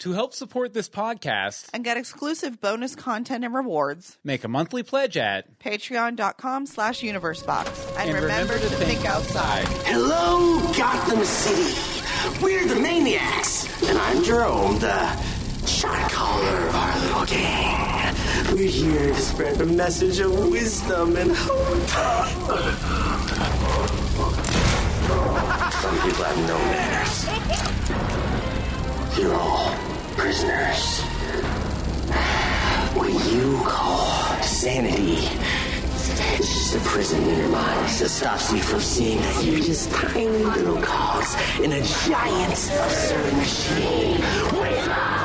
To help support this podcast, and get exclusive bonus content and rewards. make a monthly pledge at Patreon.com slash universebox. And, And remember, to think outside. Hello, Gotham City. We're the Maniacs, and I'm Jerome, the shot caller of our little gang. We're here to spread the message of wisdom and hope. Some people have no manners. You're all prisoners. What you call sanity it's just a prison in your mind that stops you from seeing that you're just tiny little cogs in a giant absurd machine. Wake up!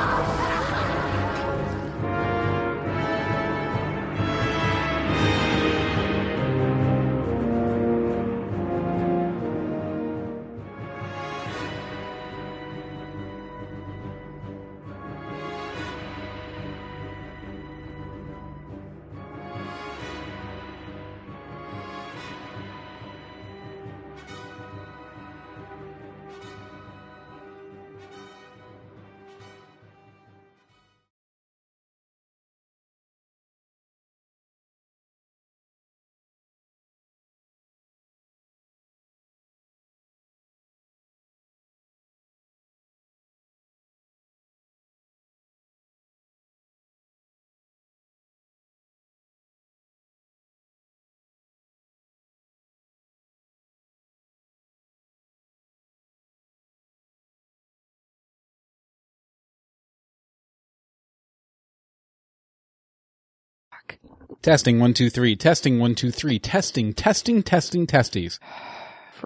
Testing one two three, testing one two three, testing, testing, testing, testes.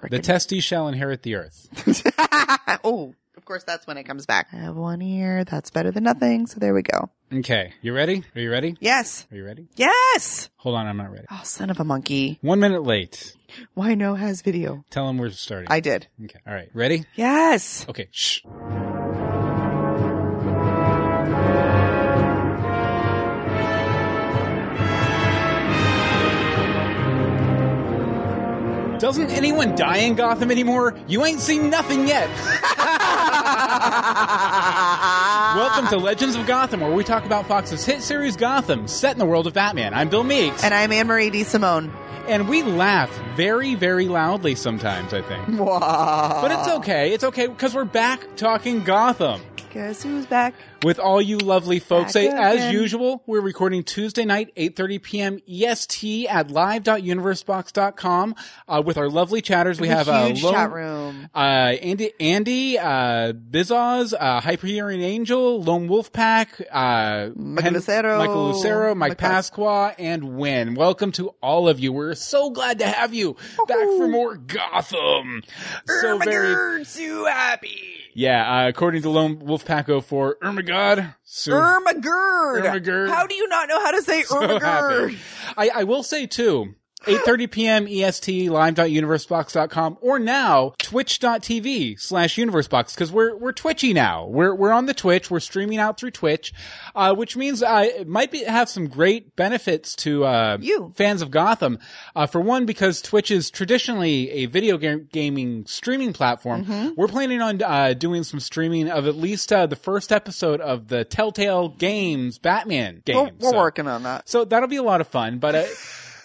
The testes shall inherit the earth. oh, of course, that's when it comes back. I have one ear. That's better than nothing. So there we go. Okay, you ready? Are you ready? Yes. Are you ready? Yes. Hold on, I'm not ready. Oh, son of a monkey. One minute late. Why no has video? Tell him we're starting. I did. okay, all right, ready? Yes. Okay, shh. Doesn't anyone die in Gotham anymore? You ain't seen nothing yet. Welcome to Legends of Gotham, where we talk about Fox's hit series Gotham, set in the world of Batman. I'm Bill Meeks, And I'm Anne Marie D. Simone. and we laugh very, very loudly sometimes, I think. Wow. But it's okay. It's okay because we're back talking Gotham Guess who's back? with all you lovely folks. Back As usual, we're recording Tuesday night, 8.30 p.m. EST at live.universebox.com uh, with our lovely chatters. We have a huge uh, Lo- chat room. Uh, Andy, Andy, uh, Bizoz, uh, Hyperion Angel, Lone Wolf Pack, uh, Michael Hen- Lucero, Michael Lucero, Mike Mike Pasqua, and Win. Welcome to all of you. We're so glad to have you back for more Gotham. So very, so happy. Yeah, uh, according to Lone Wolf Pack 04, Ermagod, so Ermagerd. Ermagerd. How do you not know how to say so Ermagerd? I, I will say too, 8.30 p.m. EST, live.universebox.com, or now, twitch.tv slash universebox, because we're, we're twitchy now. We're, we're on the Twitch, we're streaming out through Twitch, uh, which means, uh, it might be, have some great benefits to, uh, You. fans of Gotham. Uh, for one, because Twitch is traditionally a video ga- gaming streaming platform, Mm-hmm. we're planning on, uh, doing some streaming of at least, uh, the first episode of the Telltale Games Batman game. We're, we're So- working on that. so that'll be a lot of fun, but uh,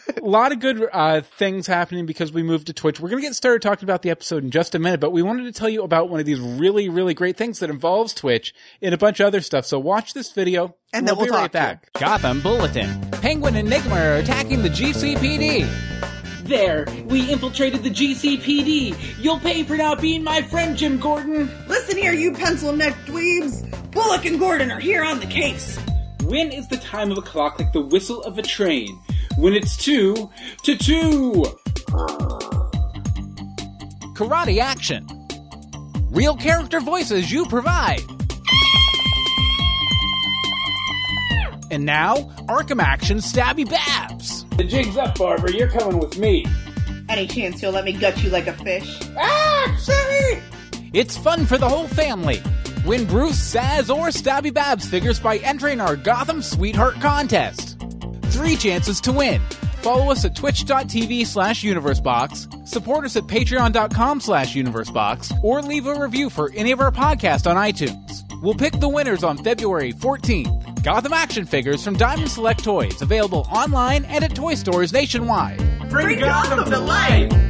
a lot of good uh, things happening because we moved to Twitch. We're going to get started talking about the episode in just a minute, but we wanted to tell you about one of these really, really great things that involves Twitch and a bunch of other stuff. So watch this video, And then we'll, we'll be right talk to back. Gotham Bulletin: Penguin and Nygma are attacking the GCPD. There, we infiltrated the GCPD. You'll pay for not being my friend, Jim Gordon. Listen here, you pencil neck dweebs. Bullock and Gordon are here on the case. When is the time of a clock like the whistle of a train? When it's two to two. Karate action. Real character voices you provide. And now, Arkham Action Stabby Babs. The jig's up, Barber. You're coming with me. Any chance you'll let me gut you like a fish? Ah, sorry. It's fun for the whole family. Win Bruce, Zsasz, or Stabby Babs figures by entering our Gotham Sweetheart contest. Three chances to win. Follow us at twitch.tv slash universebox, support us at patreon.com slash universebox, or leave a review for any of our podcasts on iTunes. We'll pick the winners on February 14th. Gotham action figures from Diamond Select Toys, available online and at toy stores nationwide. Bring Gotham to life.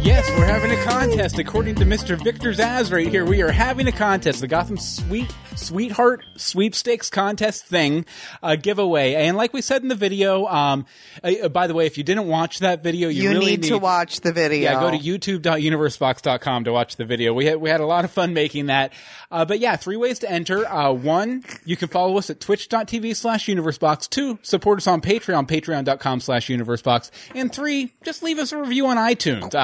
Yes, we're having a contest. According to Mr. Victor Zsasz right here, we are having a contest. The Gotham Sweet Sweetheart Sweepstakes contest thing, uh, giveaway. And like we said in the video, um, uh, by the way, if you didn't watch that video, you, You really need, to watch the video. Yeah, go to youtube.universebox.com to watch the video. We had, we had a lot of fun making that. Uh, but yeah, three ways to enter. Uh, one, you can follow us at twitch.tv slash universebox. Two, support us on Patreon, patreon.com slash universebox. And three, just leave us a review on iTunes.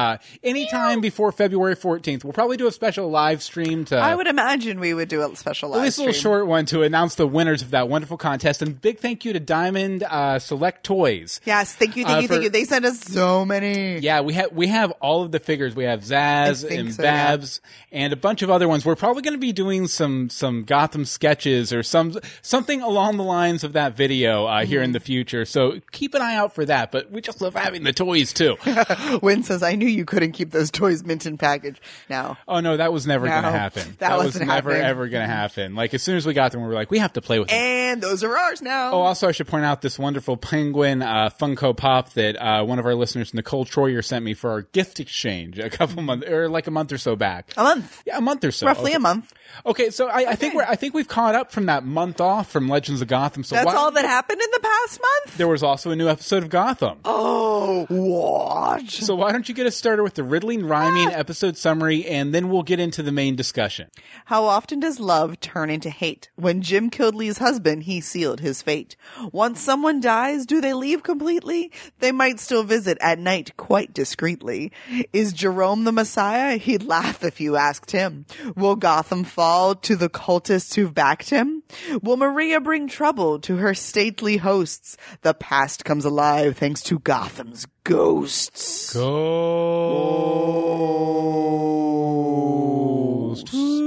Anytime before February 14th. We'll probably do a special live stream to. I would imagine we would do a special live At least a little short one to announce the winners of that wonderful contest. And big thank you to Diamond uh, Select Toys. Yes, thank you, thank Uh, you, thank you. They sent us so many. Yeah, we have we have all of the figures. We have Zsasz and so, yeah. Babs and a bunch of other ones. We're probably going to be doing some some Gotham sketches or some something along the lines of that video uh, here in Mm-hmm. the future. So keep an eye out for that. But we just love having the toys too. Win says, I knew you couldn't keep those toys mint in package. No. oh no, that was never No, going to happen. that was wasn't never happening. ever going to happen. Like as soon as we got them, we were like, we have to play with them. And those are ours now. Oh, also, I should point out this wonderful penguin uh, Funko Pop that uh, one of our listeners, Nicole Troyer, sent me for our gift exchange a couple months or like a month or so back. a month. Yeah, a month or so. Roughly Okay. a month. Okay, so I, I think we're I think we've caught up from that month off from Legends of Gotham. So That's why- all that happened in the past month? There was also a new episode of Gotham. Oh, watch. So why don't you get us started with the riddling rhyming ah! episode summary, and then we'll get into the main discussion. How often does love turn into hate? When Jim killed Lee's husband, he sealed his fate. Once someone dies, do they leave completely? They might still visit at night quite discreetly. Is Jerome the Messiah? He'd laugh if you asked him. Will Gotham fall to the cultists who've backed him? Will Maria bring trouble to her stately hosts? The past comes alive thanks to Gotham's ghosts. Ghost. Ooh,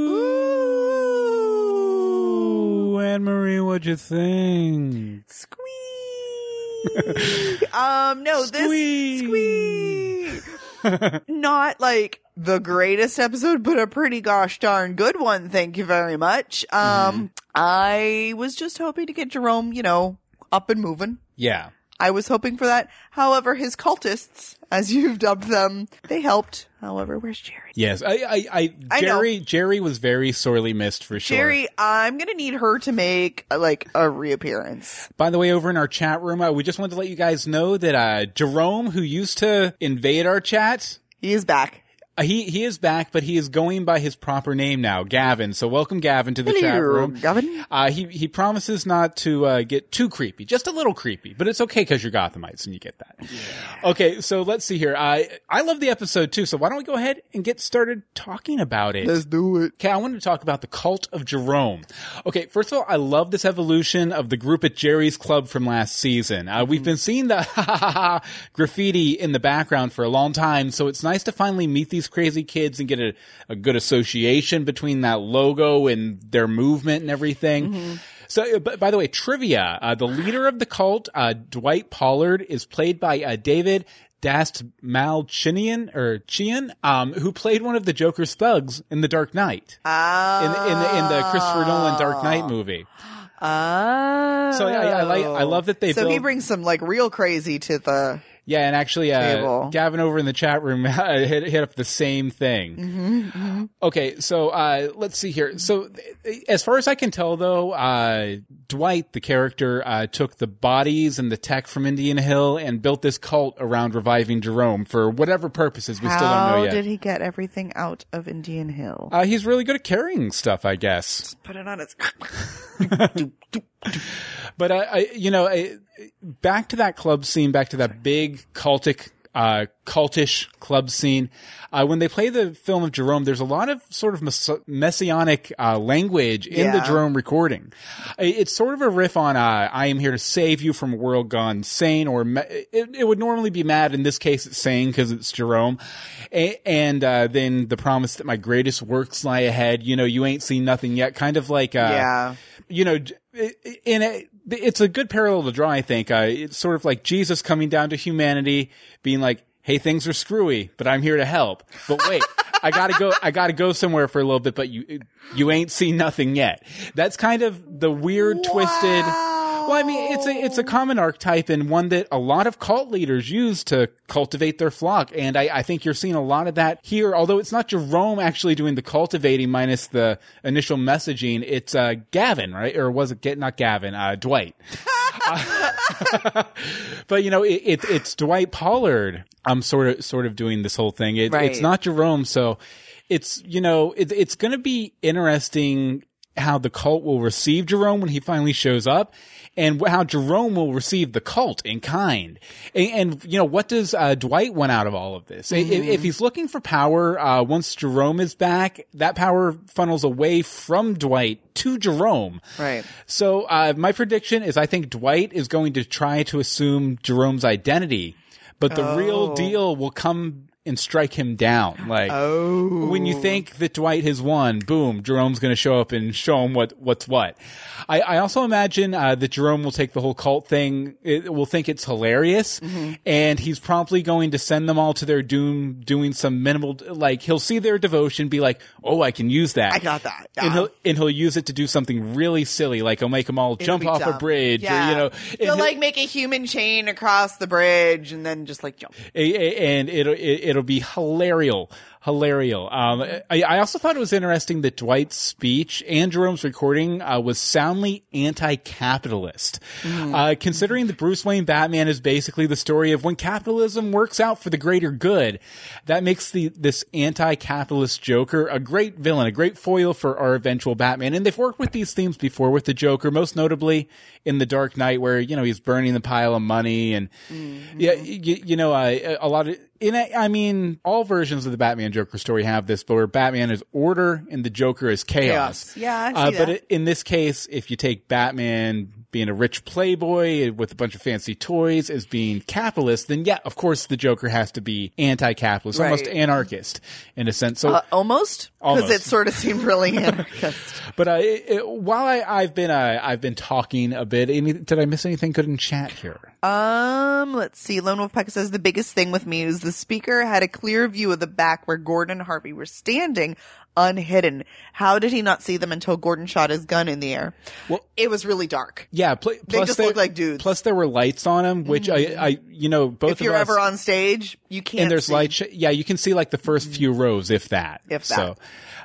Anne Marie, what'd you think? Squeak. um, no, this Squeak. Not like the greatest episode, but a pretty gosh darn good one. Thank you very much. Um, I was just hoping to get Jerome, you know, up and moving. Yeah. I was hoping for that. However, his cultists, as you've dubbed them, they helped. However, where's Jerry? Yes, I, I, I, I know. Jerry, Jerry was very sorely missed for sure. Jerry, I'm gonna need her to make uh, like a reappearance. By the way, over in our chat room, uh, we just wanted to let you guys know that uh, Jerome, who used to invade our chat, He is back. Uh, he he is back, but he is going by his proper name now, Gavin. So welcome, Gavin, to the chat Hello, room. Gavin. Uh, he he promises not to uh, get too creepy, just a little creepy, but it's okay because you're Gothamites and you get that. Okay, so let's see here. I I love the episode too, so why don't we go ahead and get started talking about it? Let's do it. Okay, I wanted to talk about the cult of Jerome. Okay, first of all, I love this evolution of the group at Jerry's Club from last season. Uh, we've been seeing the graffiti in the background for a long time, so it's nice to finally meet these crazy kids and get a, a good association between that logo and their movement and everything. So, uh, but by the way, trivia: uh, the leader of the cult, uh, Dwight Pollard, is played by uh, David Dast Malchinian or Chian, um, who played one of the Joker's thugs in The Dark Knight Ah. in the, in the in the Christopher Nolan Dark Knight movie. Oh. So I, I like I love that they So build, he brings some like real crazy to the. Yeah, and actually, uh, Gavin over in the chat room hit, hit up the same thing. Mm-hmm, Okay, so uh, let's see here. So as far as I can tell, though, uh, Dwight, the character, uh, took the bodies and the tech from Indian Hill and built this cult around reviving Jerome for whatever purposes. We still don't know yet. How did he get everything out of Indian Hill? uh, he's really good at carrying stuff, I guess. Put it on his. But I, I you know, I, back to that club scene, back to that big cultic, uh, cultish club scene. Uh, when they play the film of Jerome, there's a lot of sort of mess- messianic uh, language in the Jerome recording. It's sort of a riff on uh, "I am here to save you from a world gone sane," or ma- it, it would normally be mad. In this case, it's sane because it's Jerome, A- and uh, then the promise that my greatest works lie ahead. You know, you ain't seen nothing yet. Kind of like uh, Yeah. you know, in a, it's a good parallel to draw. I think uh, it's sort of like Jesus coming down to humanity, being like, "Hey, things are screwy, but I'm here to help." But wait, I gotta go. I gotta go somewhere for a little bit, but you you ain't seen nothing yet. That's kind of the weird, twisted. Well, I mean, it's a it's a common archetype and one that a lot of cult leaders use to cultivate their flock, and I, I think you're seeing a lot of that here. Although it's not Jerome actually doing the cultivating, minus the initial messaging. It's uh, Gavin, right? Or was it get not Gavin? Uh, Dwight. but you know, it, it, it's Dwight Pollard. I'm sort of sort of doing this whole thing. It, Right. It's not Jerome, so it's you know it, it's going to be interesting how the cult will receive Jerome when he finally shows up. And how Jerome will receive the cult in kind, and, and you know what does uh, Dwight want out of all of this? If- If, he's looking for power, uh, once Jerome is back, that power funnels away from Dwight to Jerome. Right. So uh, my prediction is I think Dwight is going to try to assume Jerome's identity, but the real deal will come and strike him down. Like oh. when you think that Dwight has won, boom, Jerome's going to show up and show him what what's what. I, I also imagine uh, that Jerome will take the whole cult thing. It, will think it's hilarious, and he's promptly going to send them all to their doom, doing some minimal. Like he'll see their devotion, be like, "Oh, I can use that. I got that. And he'll and he'll use it to do something really silly, like he'll make them all jump be off a bridge, Yeah. or you know, He'll he'll- like make a human chain across the bridge and then just like jump. and it'll it, it'll be hilarious, hilarious. Um, I, I also thought it was interesting that Dwight's speech and Jerome's recording uh, was soundly anti-capitalist, uh, considering that Bruce Wayne Batman is basically the story of when capitalism works out for the greater good. That makes the this anti-capitalist Joker a great villain, a great foil for our eventual Batman. And they've worked with these themes before with the Joker, most notably in the Dark Knight, where you know he's burning the pile of money and yeah, you, you know, uh, a lot of. In a, I mean, all versions of the Batman Joker story have this, but where Batman is order and the Joker is chaos. Chaos. Yeah, I Uh, see but it, in this case, if you take Batman being a rich playboy with a bunch of fancy toys as being capitalist, then yeah, of course the Joker has to be anti-capitalist, almost anarchist in a sense. So Uh, almost because it sort of seemed really anarchist. but uh, it, it- while I, I've been uh, I've been talking a bit, any, did I miss anything good in chat here? Um, let's see. Lone Wolf Peck says the biggest thing with me is the speaker had a clear view of the back where Gordon and Harvey were standing, unhidden. How did he not see them until Gordon shot his gun in the air? Well- it was really dark. Yeah, pl- plus just there- look like dudes. Plus there were lights on him, which I, I, you know, both of them. if you're us, ever on stage, you can't. and there's see. light. Sh- yeah, you can see like the first few rows, if that. If So,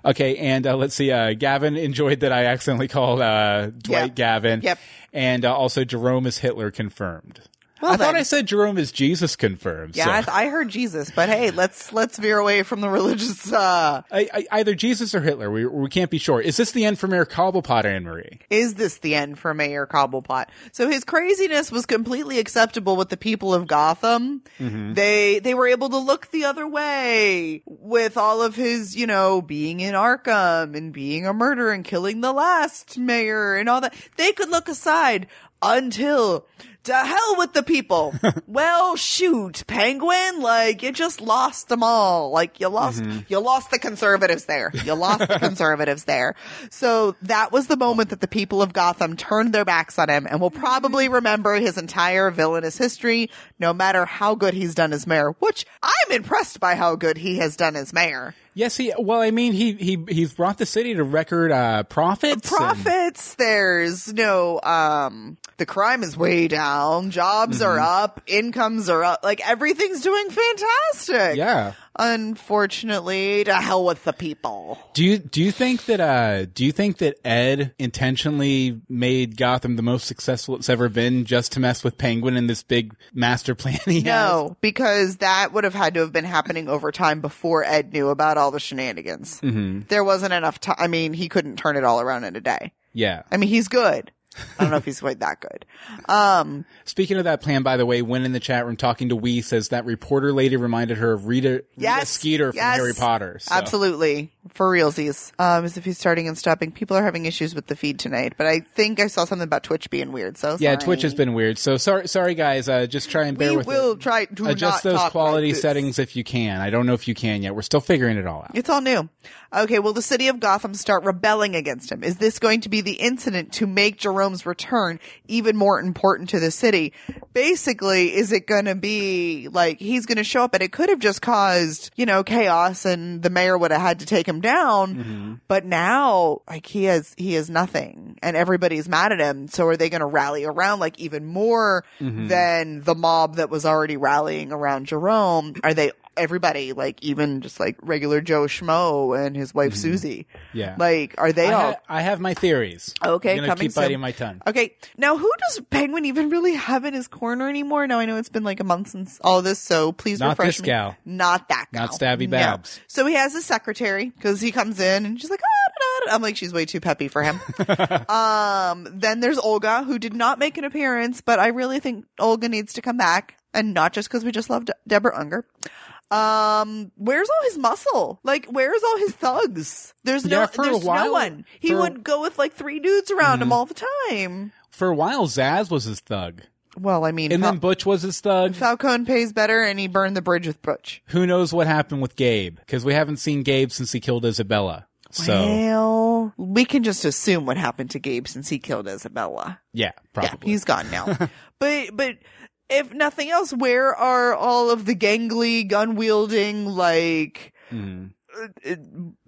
okay, and uh, let's see. Uh, Gavin enjoyed that I accidentally called uh, Dwight Yep. Gavin. Yep. And uh, also Jerome is Hitler confirmed. Well I thought. I said Jerome is Jesus confirmed. Yeah, so. I, th- I heard Jesus, but hey, let's let's veer away from the religious. uh I, I, either Jesus or Hitler. We we can't be sure. Is this the end for Mayor Cobblepot, Anne Marie? Is this the end for Mayor Cobblepot? So his craziness was completely acceptable with the people of Gotham. They they were able to look the other way with all of his, you know, being in Arkham and being a murderer and killing the last mayor and all that. They could look aside until to hell with the people. well, shoot, Penguin, like you just lost them all. Like you lost, mm-hmm. you lost the conservatives there. You lost the conservatives there. So that was the moment that the people of Gotham turned their backs on him and will probably mm-hmm. remember his entire villainous history, no matter how good he's done as mayor, which I'm impressed by how good he has done as mayor. Yes, he. Well, I mean, he he he's brought the city to record uh, profits. and- profits there's no um the crime is way down jobs are up incomes are up like everything's doing fantastic yeah. Unfortunately to hell with the people Do you do you think that uh do you think that Ed intentionally made Gotham the most successful it's ever been just to mess with Penguin and this big master plan he has? no because that would have had to have been happening over time before ed knew about all the shenanigans mm-hmm. there wasn't enough time i mean he couldn't turn it all around in a day Yeah. i mean he's good i don't know if he's quite that good um Speaking of that plan, by the way, when in the chat room talking to Wee says that reporter lady reminded her of Rita, Rita Yes. Skeeter from Yes. Harry Potter. So. Absolutely. For realsies. Um, as if he's starting and stopping. People are having issues with the feed tonight, but I think I saw something about Twitch being weird. So Yeah, sorry. Twitch has been weird. So sorry, sorry guys. Uh, just try and bear We with We will it. try to Adjust those quality like settings if you can. I don't know if you can yet. We're still figuring it all out. It's all new. Okay, will the city of Gotham start rebelling against him? Is this going to be the incident to make Jerome's return even more important to the city? Basically, is it going to be like he's going to show up and it could have just caused, you know, chaos and the mayor would have had to take him down. Mm-hmm. But now, like he has, he has nothing and everybody's mad at him. So are they going to rally around like even more mm-hmm. than the mob that was already rallying around Jerome? Are they everybody, like even just like regular Joe Schmo and his wife Susie. Yeah. Like, are they I, all ha- I have my theories. okay? I'm gonna keep biting my tongue. Okay, now who does Penguin even really have in his corner anymore? Now I know it's been like a month since all this, so please Not refresh this me. gal. Not that gal. Not Stabby No. Babs. So he has a secretary because he comes in and she's like, ah, da, da, da." I'm like, she's way too peppy for him. um, then there's Olga who did not make an appearance, but I really think Olga needs to come back, and not just because we just love De- Deborah Unger. Um, where's all his muscle? Like, where's all his thugs? There's no, Yeah, there's while- no one. He for- Mm-hmm. would go with like three dudes around him all the time. For a while, Zsasz was his thug, Well, I mean, and Fal- then Butch was his thug. Falcone pays better, and he burned the bridge with Butch. Who knows what happened with Gabe? Because we haven't seen Gabe since he killed Isabella. So Well, we can just assume what happened to Gabe since he killed Isabella. yeah, Yeah, probably. he's gone now. but but if nothing else, where are all of the gangly, gun wielding, like Mhm.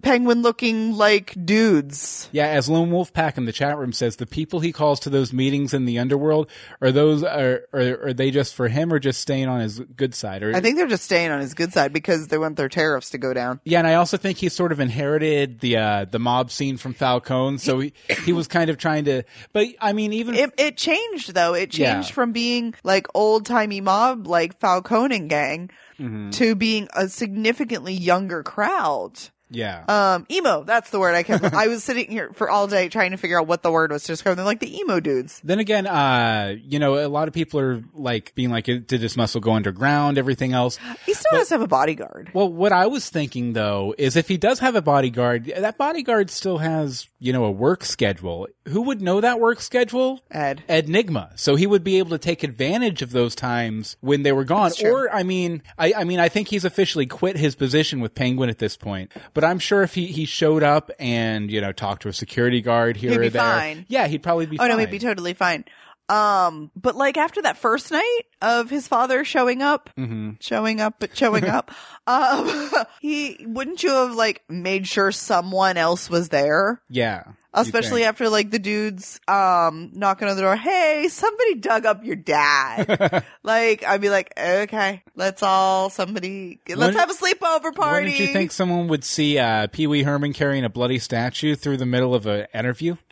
Penguin looking like dudes? Yeah, as Lone Wolf Pack in the chat room says, the people he calls to those meetings in the underworld are those are are, are they just for him or just staying on his good side? Or I think they're just staying on his good side because they want their tariffs to go down. yeah, and I also think he sort of inherited the uh, the mob scene from Falcone, so he he was kind of trying to. But I mean, even It, it changed though. It changed Yeah. from being like old timey mob like Falcone and gang Mm-hmm. to being a significantly younger crowd. Yeah, Um, emo. That's the word I kept. I was sitting here for all day trying to figure out what the word was to describe them. Like the emo dudes. Then again, uh, you know, a lot of people are like being like, did this muscle go underground? Everything else. He still has to have a bodyguard. Well, what I was thinking though is if he does have a bodyguard, that bodyguard still has, you know, a work schedule. Who would know that work schedule? Ed. Ed Nygma. So he would be able to take advantage of those times when they were gone. Or, I mean, I, I mean, I think he's officially quit his position with Penguin at this point. But I'm sure if he, he showed up and, you know, talked to a security guard here He'd or be there. fine. Yeah, he'd probably be Oh fine. no, he'd be totally fine. Um, but like after that first night of his father showing up, Mm-hmm. showing up, but showing up, um, he wouldn't you have like made sure someone else was there? yeah. Especially after like the dudes um knocking on the door, hey, somebody dug up your dad. like I'd be like, okay, let's all somebody let's have a sleepover party. Wouldn't you think someone would see uh, Pee Wee Herman carrying a bloody statue through the middle of an interview?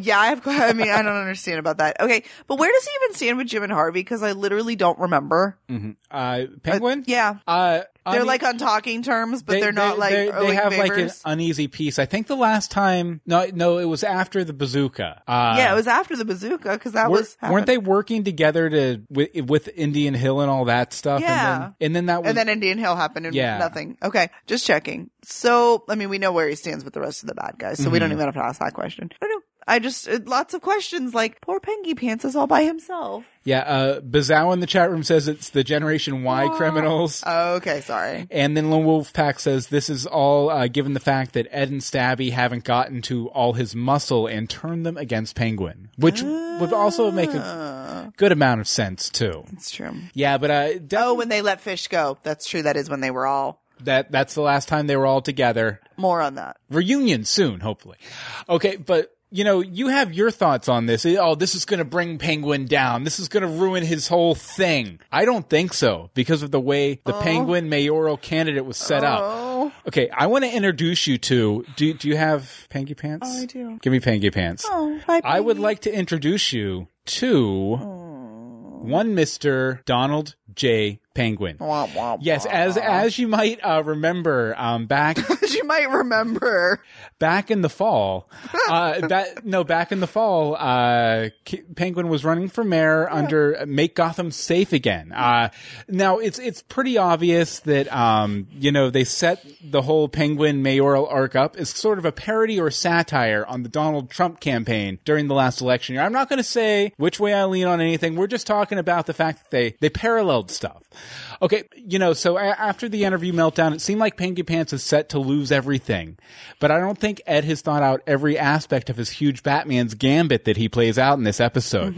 Yeah, I have. I mean, I don't understand about that. Okay, but where does he even stand with Jim and Harvey? Because I literally don't remember. Uh, Penguin? Yeah, They're like on talking terms, but they, are not they- like they, they have like an uneasy peace. I think the last time, no, no, it was after the bazooka. Uh, yeah, it was after the bazooka because that were, was weren't they working together to with, with Indian Hill and all that stuff? Yeah. and then, and then that was And then Indian Hill happened and Yeah. nothing. Okay, just checking. So, I mean, we know where he stands with the rest of the bad guys, so we Mm-hmm. don't even have to ask that question. Know. I just uh, lots of questions like poor Pengy Pants is all by himself. yeah. Uh, Bazow in the chat room says it's the Generation Y criminals. Oh, okay, sorry. And then Lone Wolf Pack says this is all uh, given the fact that Ed and Stabby haven't gotten to all his muscle and turned them against Penguin, which would also make a good amount of sense too. It's true. Yeah, but uh, Oh, when they let fish go, that's true. That is when they were all that that's the last time they were all together. more on that. Reunion soon, hopefully. Okay, but you know, you have your thoughts on this. Oh, this is going to bring Penguin down. This is going to ruin his whole thing. I don't think so because of the way the Penguin mayoral candidate was set up. Oh, Okay, I want to introduce you to. Do Do you have Pangy Pants? Oh, I do. Give me Pangy Pants. oh, hi, I would like to introduce you to Oh. one Mister Donald J. Penguin. Wah, wah, Yes, wah. as as you might uh, remember, um, back As you might remember. Back in the fall, uh, that no, back in the fall, uh, K- Penguin was running for mayor under "Make Gotham Safe Again." Uh, now it's it's pretty obvious that um, you know they set the whole Penguin mayoral arc up as sort of a parody or satire on the Donald Trump campaign during the last election year. I'm not going to say which way I lean on anything. We're just talking about the fact that they they paralleled stuff. Okay, you know, so a- after the interview meltdown, it seemed like Penguin Pants is set to lose everything. But I don't think Ed has thought out every aspect of his huge Batman's gambit that he plays out in this episode.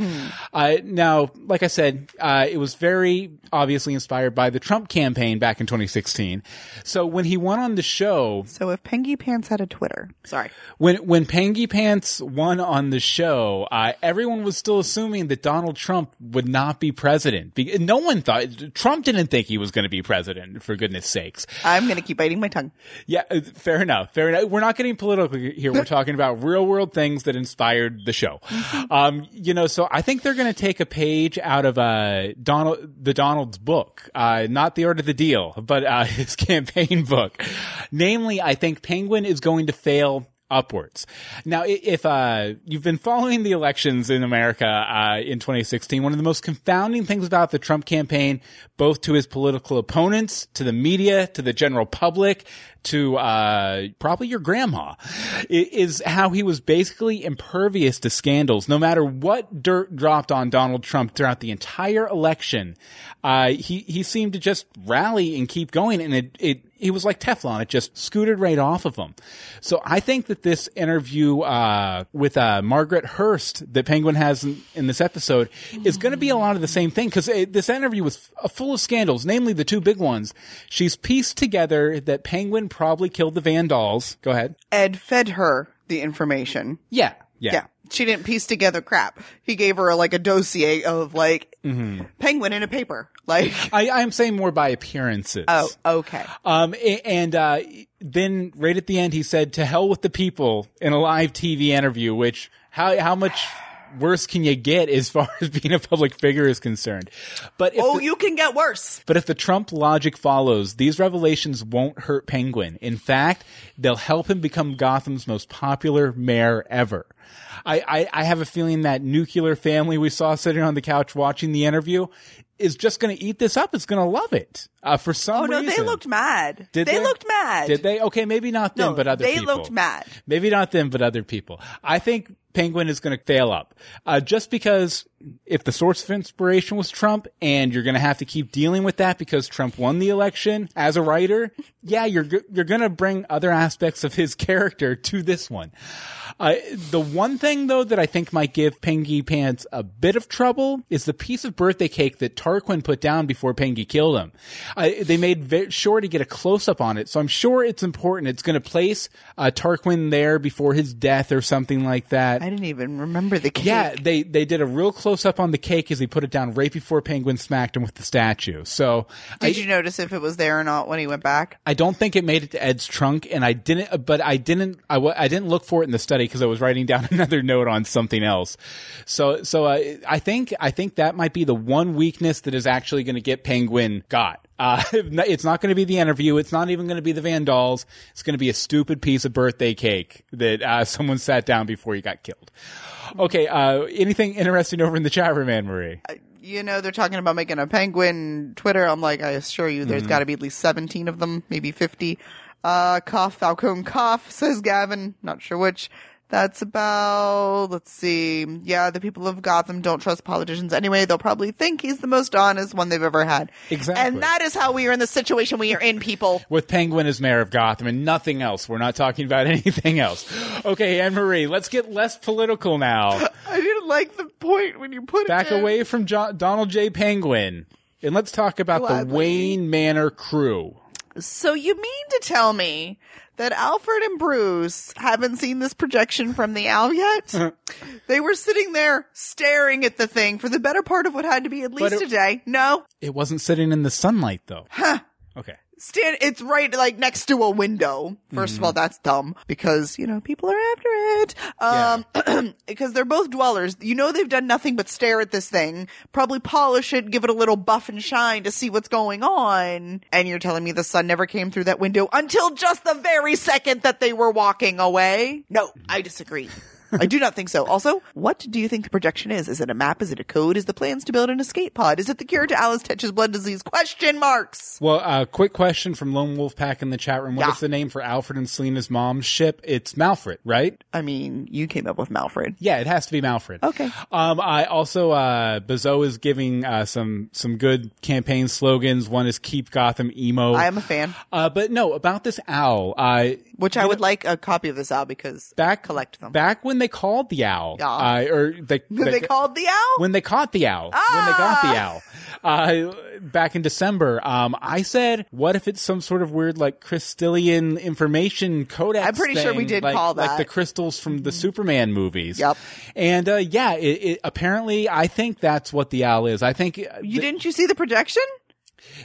Uh, now, like I said, uh, it was very obviously inspired by the Trump campaign back in 2016. So when he went on the show, So if Pengy Pants had a Twitter. Sorry. when when Pangy Pants won on the show, uh, everyone was still assuming that Donald Trump would not be president. Be- no one thought Trump didn't think he was going to be president. For goodness sakes, I'm going to keep biting my tongue. yeah, uh, fair enough. Fair enough. We're not getting political here. We're talking about real world things that inspired the show. Um, you know, so I think they're going to take a page out of uh Donald the Donald's book, uh, not the art of the deal, but uh, his campaign book. Namely, I think Penguin is going to fail upwards. Now, if uh, you've been following the elections in America uh, in 2016, one of the most confounding things about the Trump campaign, both to his political opponents, to the media, to the general public, to uh, probably your grandma, is how he was basically impervious to scandals. No matter what dirt dropped on Donald Trump throughout the entire election, uh, he he seemed to just rally and keep going, and it it he was like Teflon. It just scooted right off of him. So I think that this interview uh, with uh, Margaret Hurst that Penguin has in, in this episode is going to be a lot of the same thing because this interview was f- full of scandals, namely the two big ones. She's pieced together that Penguin probably killed the Van Dahls. Go ahead. Ed fed her the information. Yeah. Yeah. Yeah. She didn't piece together crap. He gave her like a dossier of like penguin in a paper. Like, I, I'm saying more by appearances. oh, okay. Um, and, uh, then right at the end, he said, to hell with the people in a live TV interview, which how, how much worse can you get as far as being a public figure is concerned? But if Oh, the- you can get worse. but if the Trump logic follows, these revelations won't hurt Penguin. In fact, they'll help him become Gotham's most popular mayor ever. I, I, I have a feeling that nuclear family we saw sitting on the couch watching the interview is just going to eat this up. It's going to love it. Uh, for some reason. Oh no, they looked mad. Did they, they? looked mad. Did they? Okay, maybe not them, No, but other people. they people. looked mad. Maybe not them, but other people. I think Penguin is going to fail up. Uh, just because if the source of inspiration was Trump and you're going to have to keep dealing with that because Trump won the election as a writer, yeah, you're, you're going to bring other aspects of his character to this one. Uh, the one thing though that I think might give Pengy Pants a bit of trouble is the piece of birthday cake that Tarquin put down before Pengy killed him. Uh, they made sure to get a close up on it, so I'm sure it's important. It's going to place uh, Tarquin there before his death or something like that. I didn't even remember the cake. Yeah, they they did a real close up on the cake as he put it down right before Penguin smacked him with the statue. So I, Did you notice if it was there or not when he went back? I don't think it made it to Ed's trunk, and I didn't. But I didn't. I, I didn't look for it in the study because I was writing down another note on something else. So so uh, I think I think that might be the one weakness that is actually going to get Penguin got. Uh, it's not going to be the interview. It's not even going to be the Van Dahls. It's going to be a stupid piece of birthday cake that uh, someone sat down before he got killed. Okay. Uh, anything interesting over in the chat room, Anne Marie? You know, they're talking about making a penguin Twitter. I'm like, I assure you, Mm-hmm. there's got to be at least 17 of them, maybe 50. Uh, cough, Falcone cough, says Gavin. Not sure which. That's about, let's see. Yeah, the people of Gotham don't trust politicians anyway. They'll probably think he's the most honest one they've ever had. Exactly. And that is how we are in the situation we are in, people. with Penguin as mayor of Gotham and nothing else. We're not talking about anything else. Okay, Anne Marie, let's get less political now. I didn't like the point when you put Back it Back away from Donald J. Penguin. And let's talk about the Wayne Manor crew. So you mean to tell me that Alfred and Bruce haven't seen this projection from the owl yet? they were sitting there staring at the thing for the better part of what had to be at least it- a day. No? It wasn't sitting in the sunlight though. Huh. Okay. Stand it's right like next to a window. 1st of all, that's dumb because, you know, people are after it. Um because they're both dwellers. You know they've done nothing but stare at this thing, probably polish it, give it a little buff and shine to see what's going on. And you're telling me the sun never came through that window until just the very second that they were walking away? No, I disagree. I do not think so. Also, what do you think the projection is? Is it a map? Is it a code? Is the plans to build an escape pod? Is it the cure to Alice Tetch's blood disease? Question marks. Well, uh, quick question from Lone Wolf Pack in the chat room. What is Yeah. the name for Alfred and Selina's mom's ship? It's Malfred, right? I mean, you came up with Malfred. Yeah, it has to be Malfred. Okay. Um, I also, uh, is giving, uh, some, some good campaign slogans. One is keep Gotham emo. I am a fan, uh, but no, about this owl, uh, which I would like a copy of this out because back, collect them. back when they called the owl, Yeah. uh, or they, they called the owl. when they caught the owl, when they got the Ah! owl, uh, back in December, um, I said, what if it's some sort of weird, like, crystalline information codex? I'm pretty sure we did like, call that Like the. Mm-hmm. crystals from the Superman movies. Yep. And, uh, yeah, it, it, apparently, I think that's what the owl is. I think uh, you didn't you see the projection?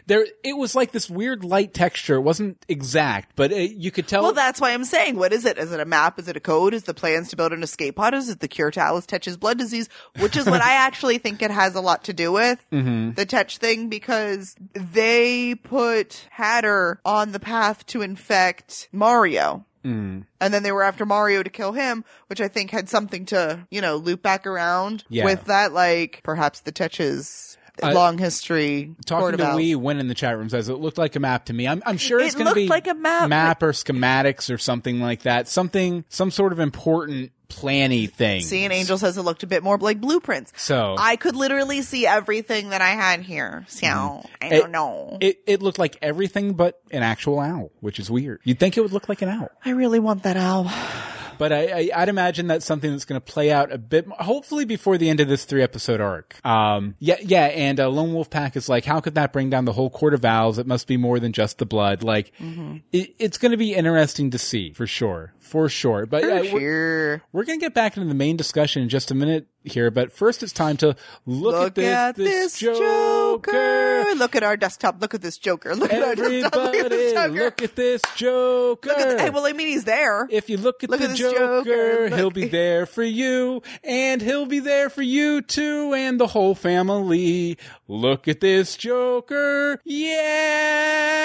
There, it was like this weird light texture. It wasn't exact, but it, you could tell. Well, that's why I'm saying, what is it? Is it a map? Is it a code? Is the plans to build an escape pod? Is it the cure to Alice Tetch's blood disease? Which is what I actually think it has a lot to do with mm-hmm. the Tetch thing because they put Hatter on the path to infect Mario. Mm. And then they were after Mario to kill him, which I think had something to, you know, loop back around Yeah. with that, like perhaps the Tetch's I- long history. Talking to Owls. Wee Win in the chat room says it looked like a map to me. I'm, I'm sure it's It going to be like a map, map or schematics or something like that. Something, some sort of important planny thing. See, and Angel says it looked a bit more like blueprints. So- I could literally see everything that I had here. So mm-hmm. I don't know. It, it looked like everything but an actual owl, which is weird. You'd think it would look like an owl. I really want that owl. But I, I, I'd imagine that's something that's going to play out a bit, more, hopefully before the end of this three episode arc. Um, yeah, yeah. And uh, Lone Wolf Pack is like, how could that bring down the whole court of owls? It must be more than just the blood. Like, Mm-hmm. it, it's going to be interesting to see for sure, for sure. But uh, we're, Sure. we're going to get back into the main discussion in just a minute here. But first, it's time to look, Look at this, this Joker. Look at our desktop. Look at this Joker. Look at our desktop. Look at this Joker. look at this Joker. Look at the, hey, well, I mean, he's there. If you look at Look the at Joker, Joker. he'll be there for you, and he'll be there for you too, and the whole family. Look at this Joker. Yeah!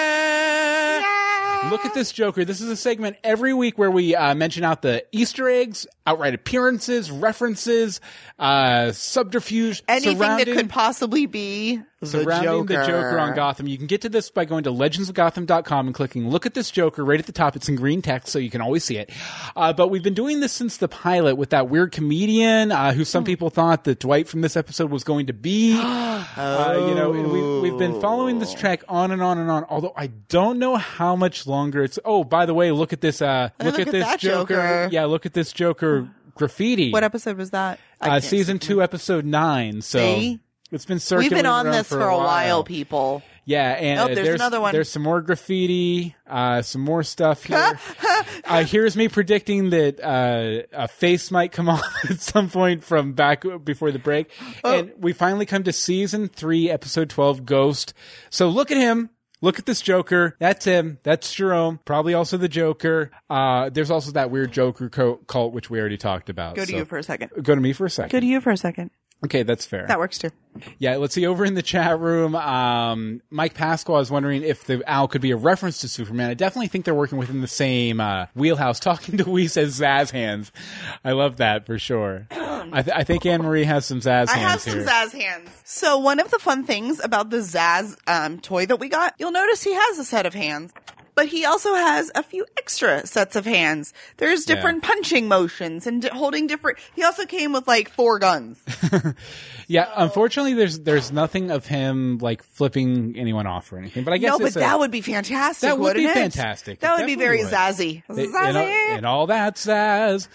Look at this Joker. This is a segment every week where we uh, mention out the Easter eggs, outright appearances, references, uh, subterfuge, Anything that could possibly be the surrounding Joker. the Joker on Gotham. You can get to this by going to legendsofgotham.com and clicking look at this Joker right at the top. It's in green text, so you can always see it. Uh, but we've been doing this since the pilot with that weird comedian, uh, who Hmm. some people thought that Dwight from this episode was going to be. Uh, you know, we, we've been following this track on and on and on, although I don't know how much longer it's, oh, by the way, look at this, uh, look, look at at this Joker. Joker. Yeah, look at this Joker graffiti. What episode was that? Uh, season two, episode nine. So. See? It's been circulating. We've been on this for a while, people. yeah, and Oh, uh, there's another one. There's some more graffiti, uh, some more stuff here. uh, here's me predicting that uh, a face might come off at some point from back before the break, Oh. and we finally come to season three, episode twelve, Ghost. So look at him. Look at this Joker. That's him. That's Jerome. Probably also the Joker. Uh, there's also that weird Joker co- cult, which we already talked about. Go to So- you for a second. Go to me for a second. Go to you for a second. Okay, that's fair. That works too. Yeah, let's see. Over in the chat room, um, Mike Pasquale is wondering if the owl could be a reference to Superman. I definitely think they're working within the same uh, wheelhouse. Talking to Wee says Zsasz hands. I love that for sure. I, th- I think Anne Marie has some Zsasz I hands have some here. Zsasz hands. So one of the fun things about the Zsasz um, toy that we got, you'll notice he has a set of hands. But he also has a few extra sets of hands. There's different punching motions and di- holding different. He also came with like four guns. yeah, unfortunately, there's there's nothing of him like flipping anyone off or anything. But I guess no, but a- that would be fantastic. that would be it? fantastic. That It would be very would. zazzy. They- and, all, and all that Zsasz.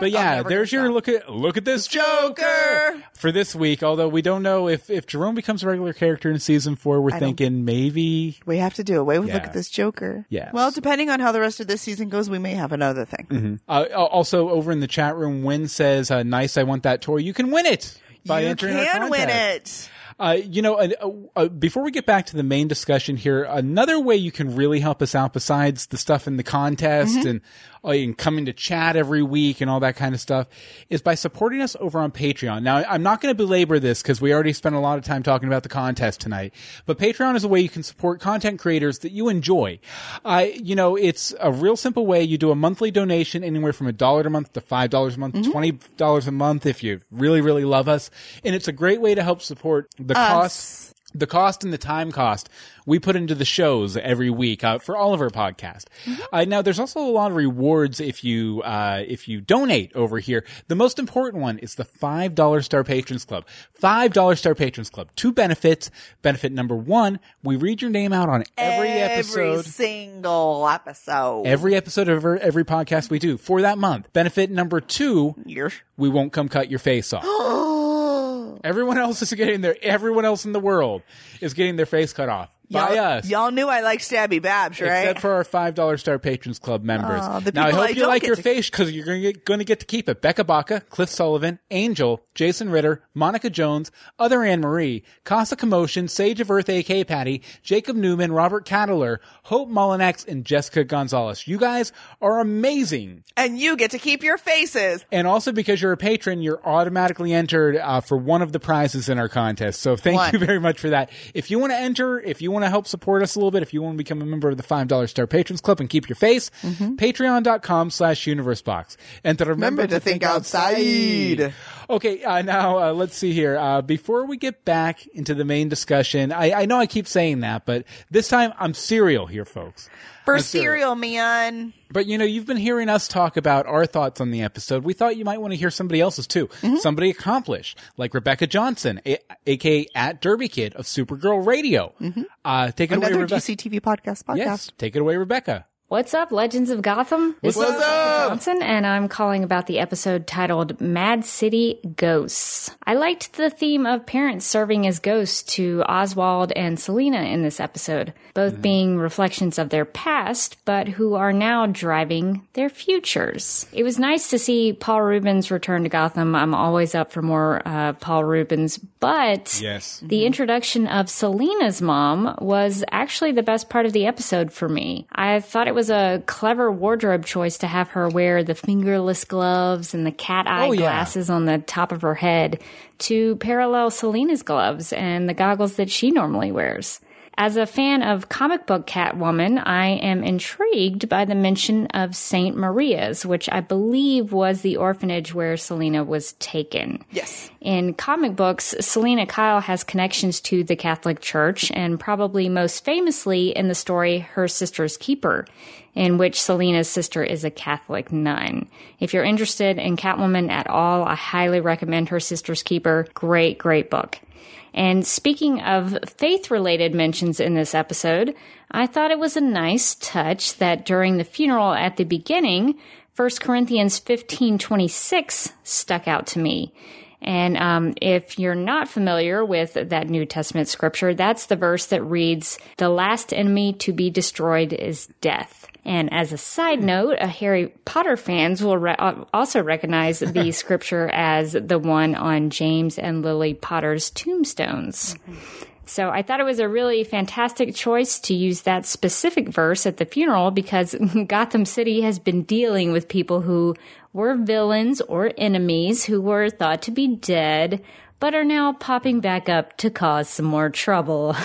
But yeah, there's your look at look at this Joker. Joker. For this week. Although we don't know if if Jerome becomes a regular character in season four, we're don't- thinking maybe. We have to do away with look at this Joker. Yeah. Well, depending on how the rest of this season goes, we may have another thing. Uh, also, over in the chat room, Win says, uh, "Nice, I want that toy. You can win it by you entering our can win it. Uh, you know, uh, uh, before we get back to the main discussion here, another way you can really help us out besides the stuff in the contest Mm-hmm. and, and coming to chat every week and all that kind of stuff is by supporting us over on Patreon. Now, I'm not going to belabor this because we already spent a lot of time talking about the contest tonight, but Patreon is a way you can support content creators that you enjoy. Uh, you know, it's a real simple way. You do a monthly donation anywhere from a dollar a month to five dollars a month, Mm-hmm. twenty dollars a month if you really, really love us. And it's a great way to help support the cost the cost and the time cost we put into the shows every week uh, for all of our podcasts. Uh, now, there's also a lot of rewards if you uh, if you donate over here. The most important one is the five dollar Star Patrons Club. Five dollar Star Patrons Club. Two benefits. Benefit number one: we read your name out on every, episode. Every single episode. Every episode of every, every podcast we do for that month. Benefit number two, Year. we won't come cut your face off. Everyone else is getting their, everyone else in the world is getting their face cut off by y'all, us. Y'all knew I like Stabby Babs, right? Except for our five dollar star patrons club members. The now I hope I you like your to- face because you're going to get going to get to keep it. Becca Baca, Cliff Sullivan, Angel, Jason Ritter, Monica Jones, Other Anne Marie, Casa Commotion, Sage of Earth, A.K. Patty, Jacob Newman, Robert Cattler, Hope Mullinax, and Jessica Gonzalez. You guys are amazing. and you get to keep your faces. And also because you're a patron, you're automatically entered uh, for one of the prizes in our contest. So thank One. you very much for that. If you want to enter, if you want to help support us a little bit, if you want to become a member of the $5 Star Patrons Club and keep your face, patreon.com slash universebox. And to remember, Remember to think outside. Okay, uh, now uh, let's see here. Uh, before we get back into the main discussion, I, I know I keep saying that, but this time I'm serial here, folks. For serial. man. But you know, you've been hearing us talk about our thoughts on the episode. We thought you might want to hear somebody else's too. Somebody accomplished, like Rebecca Johnson, a- aka at Derby Kid of Supergirl Radio. Uh, take it away, Another Rebecca. GCTV podcast podcast. Yes, take it away, Rebecca. What's up, Legends of Gotham? This What's is up? Johnson, and I'm calling about the episode titled Mad City Ghosts. I liked the theme of parents serving as ghosts to Oswald and Selina in this episode, both being reflections of their past, but who are now driving their futures. It was nice to see Paul Reubens return to Gotham. I'm always up for more uh, Paul Reubens, but Yes. the introduction of Selina's mom was actually the best part of the episode for me. I thought it was a clever wardrobe choice to have her wear the fingerless gloves and the cat eye Oh, yeah. glasses on the top of her head to parallel Selina's gloves and the goggles that she normally wears. As a fan of comic book Catwoman, I am intrigued by the mention of St. Maria's, which I believe was the orphanage where Selina was taken. Yes. In comic books, Selina Kyle has connections to the Catholic Church, and probably most famously in the story Her Sister's Keeper, in which Selina's sister is a Catholic nun. If you're interested in Catwoman at all, I highly recommend Her Sister's Keeper. Great, great book. And speaking of faith related mentions in this episode, I thought it was a nice touch that during the funeral at the beginning, 1 Corinthians 15:26 stuck out to me. And um, if you're not familiar with that New Testament scripture, that's the verse that reads, The last enemy to be destroyed is death. And as a side note, uh, Harry Potter fans will re- uh, also recognize the scripture as the one on James and Lily Potter's tombstones. So I thought it was a really fantastic choice to use that specific verse at the funeral because Gotham City has been dealing with people who were villains or enemies who were thought to be dead but are now popping back up to cause some more trouble.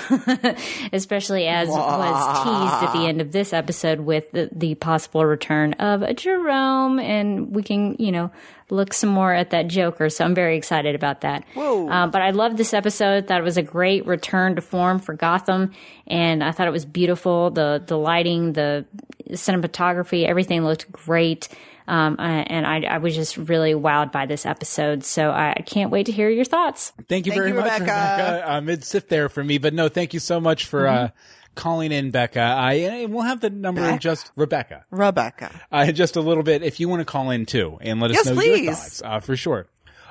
Especially as was teased at the end of this episode with the, the possible return of a Jerome and we can, you know, look some more at that Joker. So I'm very excited about that. Uh, but I love this episode. Thought it was a great return to form for Gotham, and I thought it was beautiful. the The lighting, the cinematography, everything looked great. Um, and I, I was just really wowed by this episode. So I, I can't wait to hear your thoughts. Thank you Thank very you, much, Rebecca. Rebecca. Uh, mid sift there for me, but no, thank you so much for uh, calling in, Becca. I and we'll have the number in just Rebecca. Rebecca. uh, just a little bit if you want to call in too and let us Yes, know please. your thoughts uh, for sure.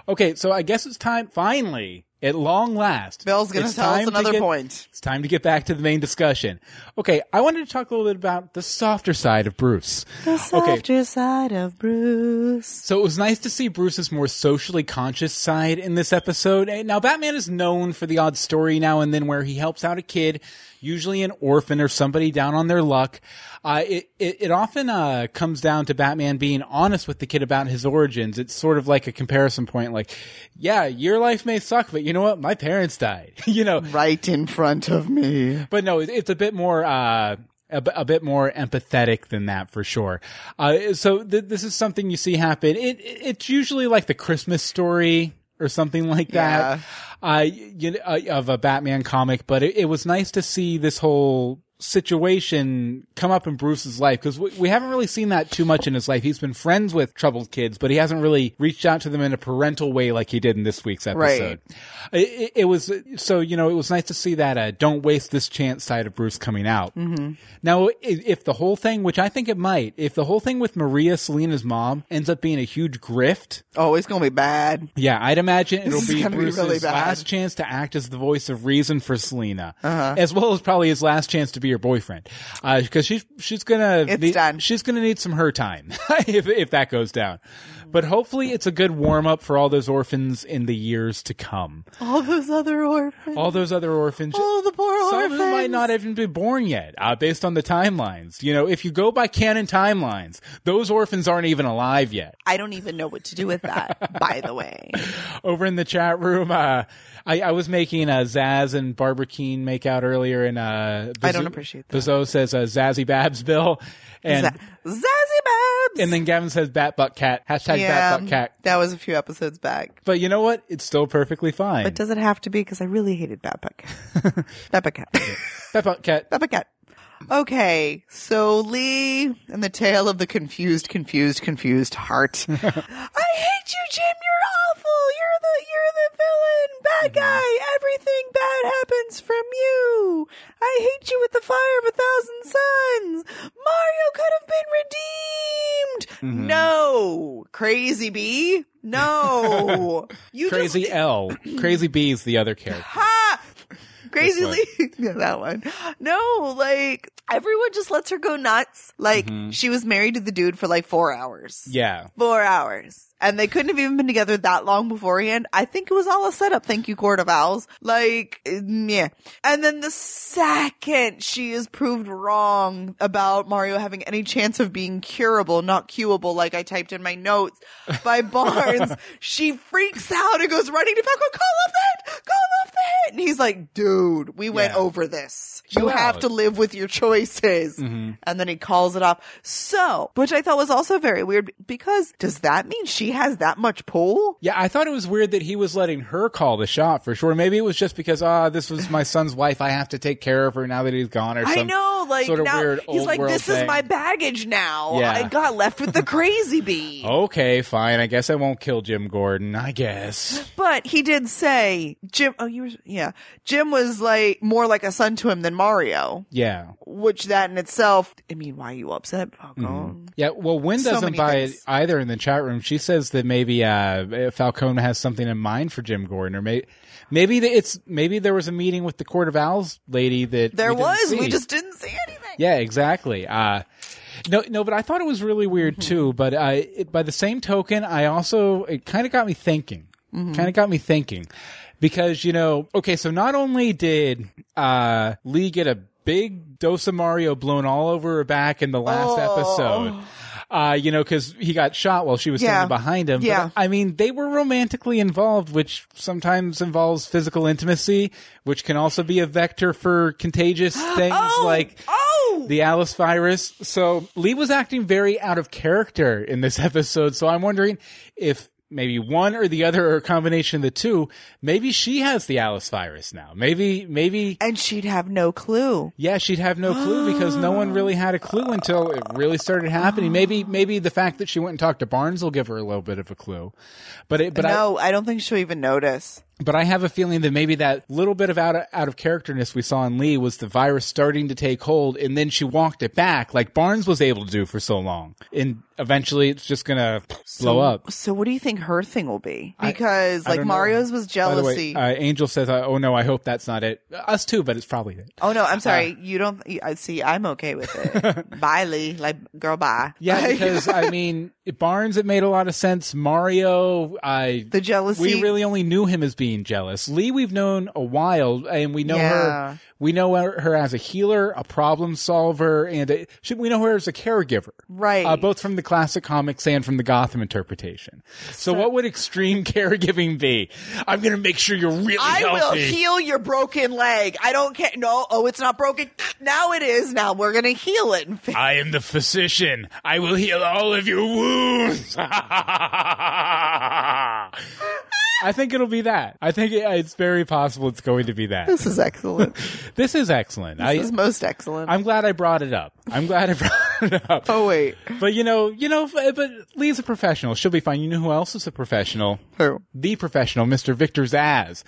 Okay, so I guess it's time finally at long last, Bill's going to tell us another get- point. It's time to get back to the main discussion. Okay, I wanted to talk a little bit about the softer side of Bruce. The Okay, softer side of Bruce. so it was nice to see Bruce's more socially conscious side in this episode. And Now, Batman is known for the odd story now and then where he helps out a kid, usually an orphan or somebody down on their luck. Uh, it, it, it often, uh, comes down to Batman being honest with the kid about his origins. It's sort of like a comparison point, like, yeah, your life may suck, but you know what? My parents died, you know, Right in front of me. but no, it- it's a bit more, uh, a, b- a bit more empathetic than that for sure. Uh, so th- this is something you see happen. It, it it's usually like the Christmas story or something like that. Uh, you know, uh, of a Batman comic, but it, it was nice to see this whole situation come up in Bruce's life because we, we haven't really seen that too much in his life. He's been friends with troubled kids, but he hasn't really reached out to them in a parental way like he did in this week's episode. It, it, it was so you know it was nice to see that uh, don't waste this chance side of Bruce coming out. Mm-hmm. Now, if the whole thing, which I think it might, if the whole thing with Maria Selina's mom ends up being a huge grift, Oh, it's to be bad. yeah, I'd imagine it'll be gonna be Bruce's really bad. last chance to act as the voice of reason for Selina, Uh-huh. as well as probably his last chance to be her boyfriend, because she's she's gonna It's need, done. she's gonna need some her time if if that goes down. But hopefully, it's a good warm up for all those orphans in the years to come. All those other orphans. All those other orphans. Oh, the poor Some of orphans. them might not even be born yet, uh, based on the timelines. You know, if you go by canon timelines, those orphans aren't even alive yet. I don't even know what to do with that, by the way. over in the chat room. Uh, I, I was making uh, Zsasz and Barbara Kean make out earlier, and uh, I don't appreciate that. Bizzo says uh, Zazzy Babs Bill, and Z- Zazzy Babs. and then Gavin says Bat Butt Cat hashtag yeah, Bat Butt Cat. that was a few episodes back. But you know what? It's still perfectly fine. But does it have to be? Because I really hated Bat Cat. Bat Cat. Bat Butt Cat. Bat Cat. Okay, so Lee and the tale of the confused, confused, confused heart. I hate you, Jim. You're awful. You're the you're the villain, bad guy. Everything bad happens from you. I hate you with the fire of a thousand suns. Mario could have been redeemed. Mm-hmm. No, crazy bee. No, you Crazy Just, L. Crazy B is the other character. ha! Crazy Lee. yeah, that one. No, like everyone just lets her go nuts. Like mm-hmm. she was married to the dude for like four hours. Yeah. Four hours. And they couldn't have even been together that long beforehand. I think it was all a setup. Thank you, Court of Owls. Like, mm, yeah. And then the second she is proved wrong about Mario having any chance of being curable, not cueable, like I typed in my notes by Barnes, she freaks out and goes running to Falco, call off the hit! Call off the hit! And he's like, dude, we went Yeah. over this. You have to live with your choices. Mm-hmm. And then he calls it off. So, which I thought was also very weird because does that mean she has that much pull? Yeah, I thought it was weird that he was letting her call the shot for sure. Maybe it was just because, ah, this was my son's wife. I have to take care of her now that he's gone or I know, like sort of now weird he's like, this thing. is my baggage now. Yeah. I got left with the crazy bee. Okay, fine. I guess I won't kill Jim Gordon. I guess. But he did say Jim. Oh, you were yeah. Jim was like more like a son to him than Mario, Yeah. which that in itself. I mean, why are you upset, Falcone? Yeah, well, Wynn doesn't many buy things. it either in the chat room. She says that maybe uh, Falcone has something in mind for Jim Gordon, or maybe maybe it's maybe there was a meeting with the Court of Owls lady that There we was. We just didn't see anything. Yeah, exactly. Uh, no, no, but I thought it was really weird Mm-hmm. too. But uh, it, by the same token, I also it kind of got me thinking. Mm-hmm. Kind of got me thinking because you know, okay, so not only did uh, Lee get a big dose of Mario blown all over her back in the last Oh. episode. Uh, you know, cause he got shot while she was Yeah. standing behind him. But, Yeah. I mean, they were romantically involved, which sometimes involves physical intimacy, which can also be a vector for contagious things Oh, like oh, the Alice virus. So Lee was acting very out of character in this episode. So I'm wondering if maybe one or the other or a combination of the two, maybe she has the Alice virus now. Maybe, maybe, and she'd have no clue. yeah, she'd have no clue because no one really had a clue until it really started happening. Maybe, maybe the fact that she went and talked to Barnes will give her a little bit of a clue. But it, but I, no, I, don't think she'll even notice. But I have a feeling that maybe that little bit of out of, out of characterness we saw in Lee was the virus starting to take hold, and then she walked it back like Barnes was able to do for so long. And eventually, it's just gonna blow up. So what do you think her thing will be? Because I like don't know. Mario's was jealousy. way, uh, Angel says, uh, "Oh no, I hope that's not it." Us too, but it's probably it. oh no, I'm sorry. you don't. I see. I'm okay with it. bye, Lee. Like, girl, bye. Yeah, because I mean, Barnes, it made a lot of sense. Mario, I the jealousy. we really only knew him as being jealous. Lee, we've known a while, and we know Yeah. her. We know her, as a healer, a problem solver, and a, should we know her as a caregiver, Right. Uh, both from the classic comics and from the Gotham interpretation. So, what would extreme caregiving be? I'm going to make sure you're really I will heal your broken leg. I don't care. No, oh, it's not broken. Now it is. Now we're gonna heal it. I am the physician. I will heal all of your wounds. I think it'll be that. I think it, it's very possible it's going to be that. This is excellent. This is excellent. I, This is most excellent. I'm glad I brought it up. I'm glad I brought up. oh wait, But you know, you know, but Lee's a professional. She'll be fine. You know who else is a professional? who? The professional, Mr. Victor Zsasz.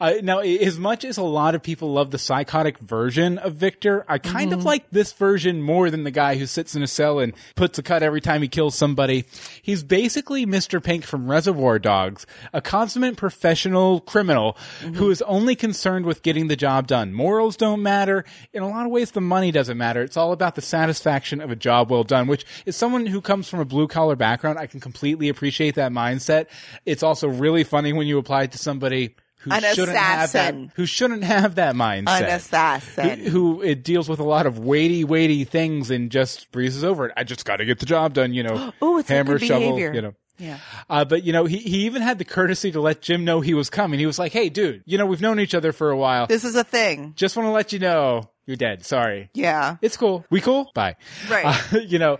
Uh, now, as much as a lot of people love the psychotic version of Victor, I kind Mm-hmm. of like this version more than the guy who sits in a cell and puts a cut every time he kills somebody. He's basically Mr. Pink from Reservoir Dogs, a consummate professional criminal Mm-hmm. who is only concerned with getting the job done. Morals don't matter. In a lot of ways, the money doesn't matter. It's all about the satisfaction of a job well done, which is someone who comes from a blue collar background. I can completely appreciate that mindset. It's also really funny when you apply it to somebody who An shouldn't have that, assassin. who shouldn't have that mindset. An assassin. Who, who it deals with a lot of weighty, weighty things and just breezes over it. I just got to get the job done, you know. Ooh, it's a hammer, good shovel, behavior. you know. Yeah. Uh, but you know, he, he even had the courtesy to let Jim know he was coming. He was like, "Hey, dude, you know, we've known each other for a while. This is a thing. Just want to let you know you're dead. Sorry. Yeah. It's cool. We cool? Bye. Right. Uh, you know,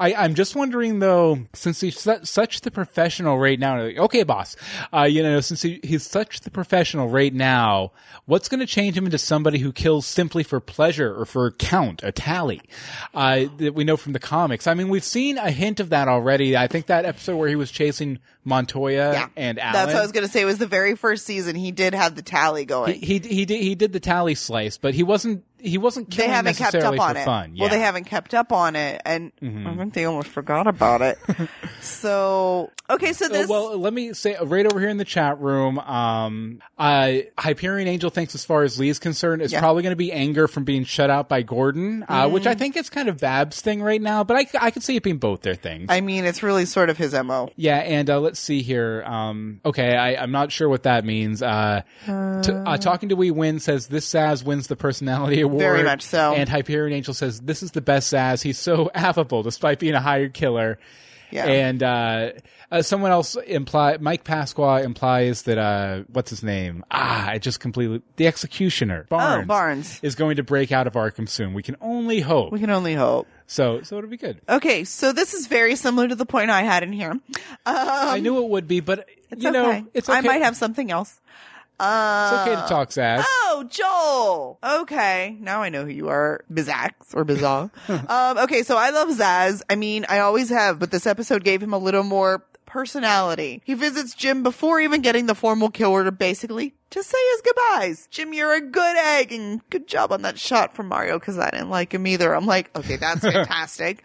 I, I'm just wondering though, since he's su- such the professional right now, like, okay, boss, uh, you know, since he, he's such the professional right now, what's going to change him into somebody who kills simply for pleasure or for a count, a tally, uh, that we know from the comics? I mean, we've seen a hint of that already. I think that episode where he was chasing Montoya Yeah. and Allen. That's what I was gonna say. It was the very first season. He did have the tally going. he, he he did he did the tally slice, but he wasn't he wasn't they haven't kept up on it. fun. Well, Yeah. Mm-hmm. they haven't kept up on it, and I think they almost forgot about it. so okay, so Uh, this well, let me say uh, right over here in the chat room. Um, uh, Hyperion Angel thinks, as far as Lee's concerned, is Yeah. probably going to be anger from being shut out by Gordon, uh, which Mm. I think is kind of Bab's thing right now. But I, I could see it being both their things. I mean, it's really sort of his mo. yeah, and uh, let's see here. Um, okay, I, I'm not sure what that means. Uh, t- uh, talking to We Win says this Zsasz wins the personality award. Very much so. And Hyperion Angel says this is the best Zsasz. He's so affable despite being a hired killer. Yeah. And uh, uh, someone else imply Mike Pasqua implies that uh, what's his name? Ah, I just completely the executioner Barnes. Oh, Barnes. is going to break out of Arkham soon. We can only hope. We can only hope. so, so it'll be good. Okay, so this is very similar to the point I had in here. I knew it would be, but Um, It's you know, okay. it's okay. I might have something else. Uh, It's okay to talk, Zsasz. Oh, Joel. Okay. Now I know who you are. Bizax or Bizarre. um, okay. So I love Zsasz. I mean, I always have, but this episode gave him a little more personality. He visits Jim before even getting the formal kill order, basically to say his goodbyes. Jim, you're a good egg and good job on that shot from Mario because I didn't like him either. I'm like, okay, that's fantastic.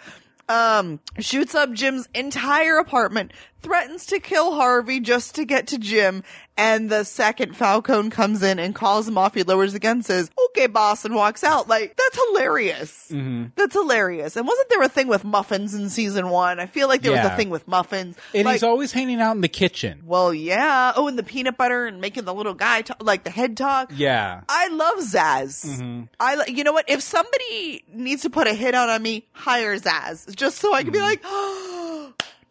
um, shoots up Jim's entire apartment, threatens to kill Harvey just to get to Jim, and the second Falcone comes in and calls him off, he lowers the gun, says, okay, boss, and walks out. Like, that's hilarious. Mm-hmm. That's hilarious. And wasn't there a thing with muffins in season one? I feel like there was a thing with muffins. and like, he's always hanging out in the kitchen. well, yeah. Oh, and the peanut butter and making the little guy talk, like the head talk. Yeah. I love Zsasz. Mm-hmm. I, li- you know what? If somebody needs to put a hit out on me, hire Zsasz, just so I can be mm-hmm. like, oh,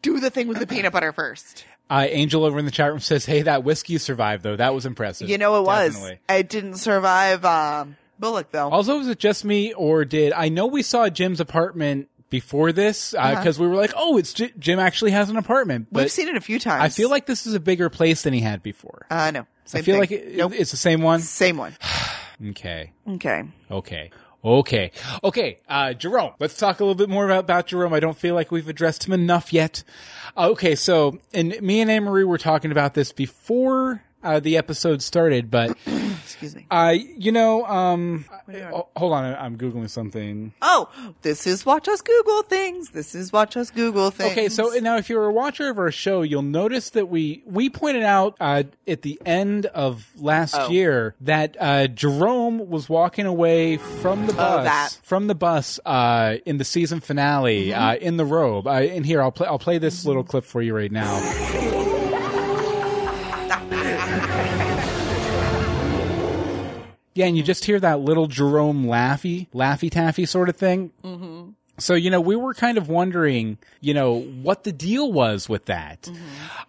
do the thing with the peanut butter first. Uh, Angel over in the chat room says, "Hey, that whiskey survived though. That was impressive." You know, it was. Definitely. It didn't survive um, Bullock though. Also, was it just me, or did I know we saw Jim's apartment before this? Because we were like, "Oh, it's J- Jim actually has an apartment." But Uh-huh. We've seen it a few times. I feel like this is a bigger place than he had before. uh, no. I feel thing. like it, nope. it's the same one. same one. Okay, Okay. okay, okay, okay. Uh, Jerome, let's talk a little bit more about, about Jerome. I don't feel like we've addressed him enough yet. Uh, okay, so and me and Anne Marie were talking about this before uh, the episode started, but Excuse me. uh, you know, um, oh, hold on, I'm googling something. Oh, this is Watch Us Google Things. This is Watch Us Google Things. Okay, so now if you're a watcher of our show, you'll notice that we we pointed out uh, at the end of last Oh. year that uh, Jerome was walking away from the bus that. from the bus uh, in the season finale uh, in the robe. Uh, and here I'll play I'll play this little clip for you right now. Yeah, and you just hear that little Jerome Laffy, laffy taffy sort of thing. Mm-hmm. So, you know, we were kind of wondering, you know, what the deal was with that.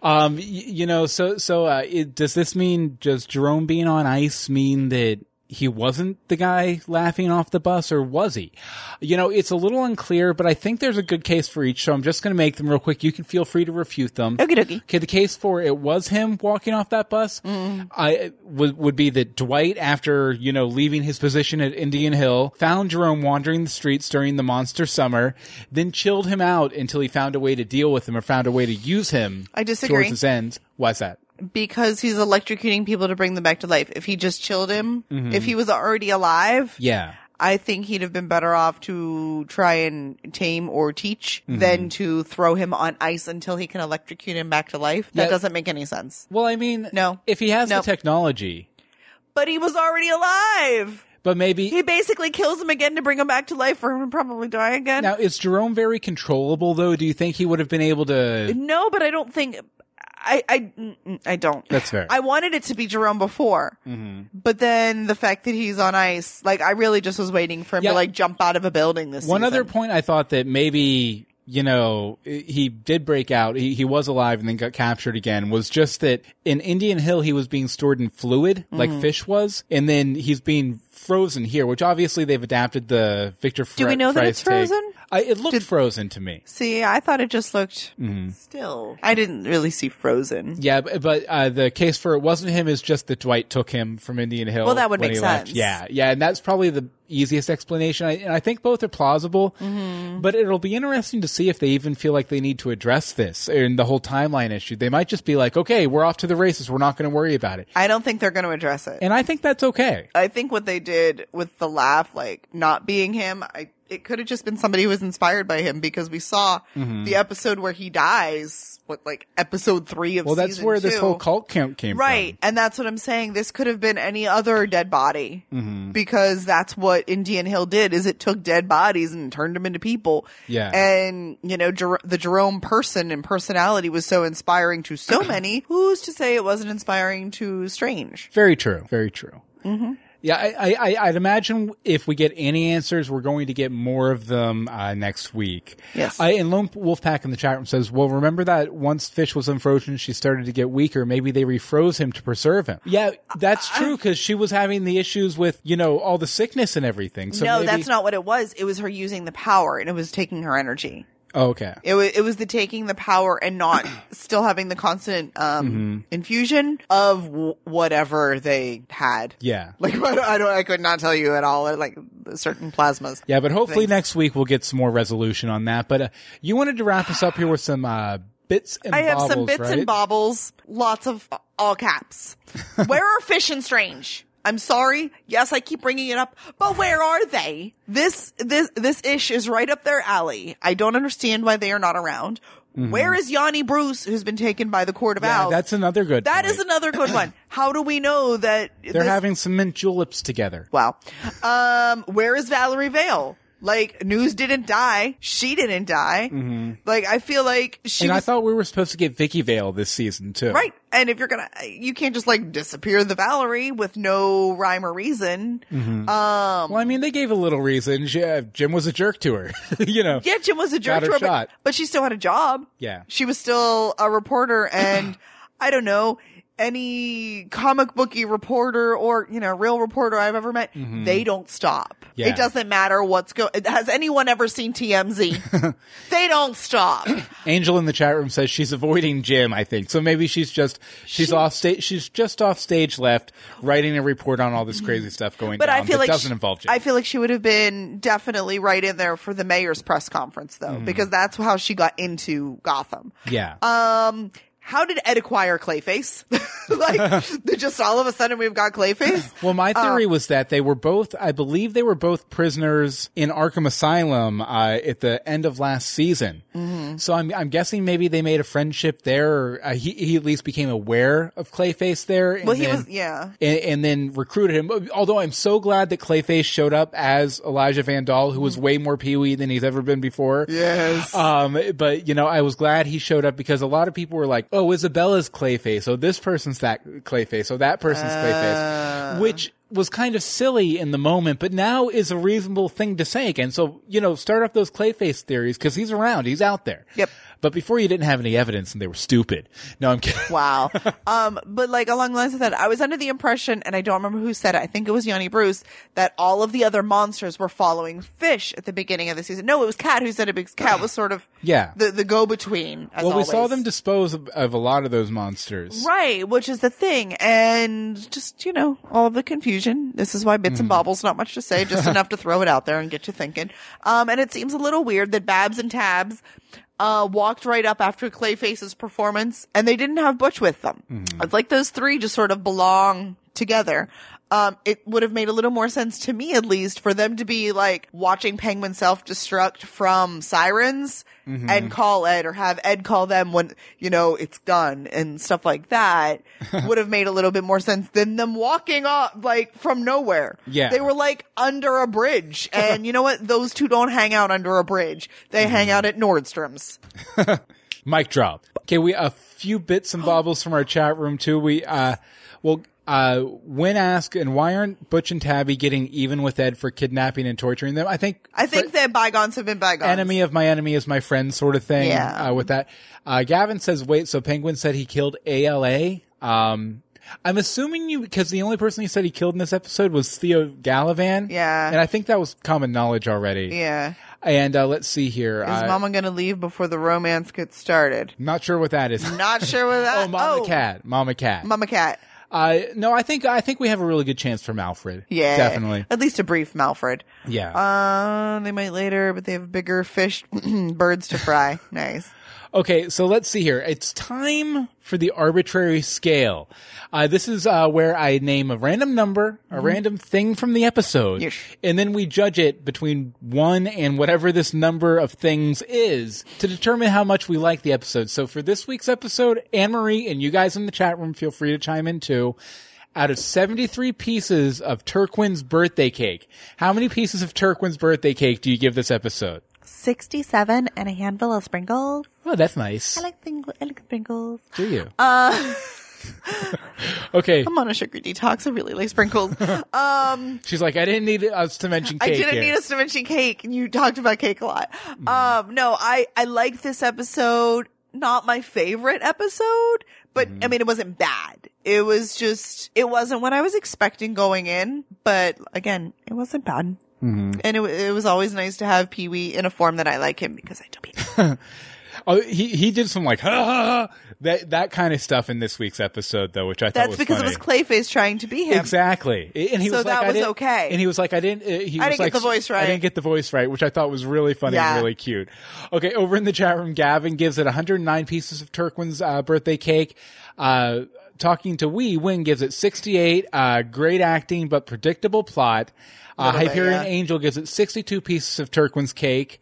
Um, y- you know, so, so, uh, it, does this mean, does Jerome being on ice mean that he wasn't the guy laughing off the bus or was he? You know, it's a little unclear, but I think there's a good case for each. So I'm just going to make them real quick. You can feel free to refute them. Okie dokie. Okay, the case for it was him walking off that bus. Mm. I would would be that Dwight, after you know leaving his position at Indian Hill, found Jerome wandering the streets during the monster summer, then chilled him out until he found a way to deal with him or found a way to use him. I disagree. Towards his ends. Why's that? Because he's electrocuting people to bring them back to life. If he just chilled him, Mm-hmm. if he was already alive, Yeah. I think he'd have been better off to try and tame or teach Mm-hmm. than to throw him on ice until he can electrocute him back to life. That Yeah. doesn't make any sense. Well, I mean, No. If he has Nope. the technology, But he was already alive. but maybe He basically kills him again to bring him back to life for him to probably die again. now is Jerome very controllable though? Do you think he would have been able to? No, but I don't think. I I I don't. That's fair. I wanted it to be Jerome before, Mm-hmm. but then the fact that he's on ice, like I really just was waiting for him Yeah. to like jump out of a building this. One season. other point I thought that maybe, you know, he did break out. He, he was alive and then got captured again was just that in Indian Hill, he was being stored in fluid like Mm-hmm. fish was. And then he's being frozen here, which obviously they've adapted the Victor Do we know that it's frozen? I, it looked frozen to me. See, I thought it just looked Mm-hmm. still. I didn't really see frozen. Yeah, but, but uh, the case for it wasn't him. Is just that Dwight took him from Indian Hill. Well, that would make he left. sense. Yeah, yeah, and that's probably the easiest explanation. I, and I think both are plausible. Mm-hmm. But it'll be interesting to see if they even feel like they need to address this in the whole timeline issue. They might just be like, "Okay, we're off to the races. We're not going to worry about it." I don't think they're going to address it. And I think that's okay. I think what they did with the laugh, like not being him, I it could have just been somebody who was inspired by him because we saw Mm-hmm. the episode where he dies. What like episode three of Well, that's where this whole cult count came from. Right. from. And that's what I'm saying. This could have been any other dead body Mm-hmm. because that's what Indian Hill did is it took dead bodies and turned them into people. Yeah. And, you know, Jer- the Jerome person and personality was so inspiring to so many. Who's to say it wasn't inspiring to Strange? Very true. Very true. Mm-hmm. Yeah, I, I, I'd imagine if we get any answers, we're going to get more of them uh, next week. Yes. I, and Lone Wolfpack in the chat room says, "Well, remember that once Fish was unfrozen, she started to get weaker. Maybe they refroze him to preserve him." Yeah, that's true because she was having the issues with you know all the sickness and everything. So no, maybe- that's not what it was. It was her using the power and it was taking her energy. Oh, okay. It was, it was the taking the power and not still having the constant um, Mm-hmm. infusion of w- whatever they had. Yeah. Like I don't, I don't, I could not tell you at all. Like certain plasmas. Yeah, but hopefully Thanks. next week we'll get some more resolution on that. But uh, you wanted to wrap us up here with some uh, bits and I have some bits right? and bobbles, lots of uh, all caps. where are Fish and Strange? I'm sorry. Yes, I keep bringing it up, but where are they? This this this ish is right up their alley. I don't understand why they are not around. Where is Yanni Bruce, who's been taken by the Court of Mm-hmm. Yeah, Owls? that's another good. That point. is another good one. How do we know that They're this- having some mint juleps together. Wow. Um, where is Valerie Vale? Like, News didn't die. She didn't die. Like, I feel like she Mm-hmm. and I thought we were supposed to get Vicky Vale this season too. right. And if you're gonna, you can't just like disappear the Valerie with no rhyme or reason. Mm-hmm. Well, I mean, they gave a little reason. She, uh, Jim was a jerk to her. you know. Yeah, Jim was a jerk to her, but, but she still had a job. Yeah. She was still a reporter and I don't know, any comic booky reporter or, you know, real reporter I've ever met, they don't stop. Mm-hmm. Yeah. It doesn't matter what's going, has anyone ever seen TMZ? they don't stop. Angel in the chat room says she's avoiding Jim. I think so. Maybe she's just she's off stage. She's just off stage left, writing a report on all this crazy stuff going But down. I feel like doesn't she- involve Jim. I feel like she would have been definitely right in there for the mayor's press conference though, Mm-hmm. because that's how she got into Gotham. yeah. Um, how did Ed acquire Clayface? like, just all of a sudden we've got Clayface. Well, my theory Um, was that they were both, I believe they were both prisoners in Arkham Asylum uh, at the end of last season. Mm-hmm. So I'm, I'm guessing maybe they made a friendship there. Or, uh, he, he at least became aware of Clayface there. and Well, he then- was, yeah. And, and then recruited him. Although I'm so glad that Clayface showed up as Elijah Van Dahl, who was way more Pee Wee than he's ever been before. Yes. Um, but you know, I was glad he showed up because a lot of people were like, "Oh, Oh, Isabella's Clayface. Oh, this person's that Clayface. Oh, that person's Clayface," which was kind of silly in the moment, but now is a reasonable thing to say. again. so, you know, start up those Clayface theories because he's around, he's out there. Yep. But before you didn't have any evidence and they were stupid. No, I'm kidding. Wow. um, but like along the lines of that, I was under the impression, and I don't remember who said it. I think it was Yanni Bruce that all of the other monsters were following Fish at the beginning of the season. No, it was Cat who said it because Cat was sort of Yeah. the the go between. Well, we saw them dispose of, of a lot of those monsters. Right, which is the thing. And just, you know, all of the confusion. This is why bits and bobbles, not much to say, just enough to throw it out there and get you thinking. Um, and it seems a little weird that Babs and Tabs, uh, walked right up after Clayface's performance and they didn't have Butch with them. It's like those three just sort of belong together. Um, it would have made a little more sense to me, at least, for them to be like watching Penguin self-destruct from sirens and call Ed or have Ed call them when, you know, it's done and stuff like that would have made a little bit more sense than them walking off like from nowhere. Yeah. They were like under a bridge. And you know what? Those two don't hang out under a bridge. They hang out at Nordstrom's. Mic drop. Okay, we a few bits and bobbles from our chat room too. We uh, well, uh, when asked, and why aren't Butch and Tabby getting even with Ed for kidnapping and torturing them? I think I think that bygones have been bygones. enemy of my enemy is my friend sort of thing. Yeah. Uh, with that, uh, Gavin says, wait, so Penguin said he killed ALA. Um, I'm assuming you because the only person he said he killed in this episode was Theo Galavan. Yeah. and I think that was common knowledge already. Yeah. And uh, let's see here. Is Uh, Mama gonna leave before the romance gets started? not sure what that is. Not sure what that. oh, Mama Cat. Mama Cat. Mama Cat. Uh, no, I think I think we have a really good chance from Alfred. Yeah, definitely. At least a brief Malfred. Yeah. Uh, they might later, but they have bigger fish, birds to fry. nice. Okay, so let's see here. It's time for the arbitrary scale. Uh, this is uh, where I name a random number, a random thing from the episode, Yes. and then we judge it between one and whatever this number of things is to determine how much we like the episode. So for this week's episode, Anne Marie and you guys in the chat room, feel free to chime in too. Out of 73 pieces of Turquin's birthday cake, how many pieces of Turquin's birthday cake do you give this episode? 67 and a handful of sprinkles. Oh, that's nice. I like, thing- I like sprinkles. Do you? Uh. okay. I'm on a sugar detox. I really like sprinkles. um, She's like, I didn't need us to mention I didn't here. need us to mention cake, and you talked about cake a lot. Um, no, I, I liked this episode. Not my favorite episode, but I mean, it wasn't bad. It was just, it wasn't what I was expecting going in, but again, it wasn't bad. And it, it was always nice to have Pee Wee in a form that I like him because I do Pee Oh, he he did some like ha, ha, ha, that that kind of stuff in this week's episode though, which I thought That's was because funny. it was Clayface trying to be him. Exactly, and he So was like, that I was didn't- okay. And he was like, I didn't. Uh, he I was didn't get the voice right, I didn't get the voice right, which I thought was really funny Yeah. and really cute. Okay, over in the chat room, Gavin gives it 109 pieces of Turquin's uh, birthday cake. Uh, talking to Wee, Win gives it 68. Uh, great acting, but predictable plot. Uh, Hyperion. Angel gives it 62 pieces of Turquin's cake.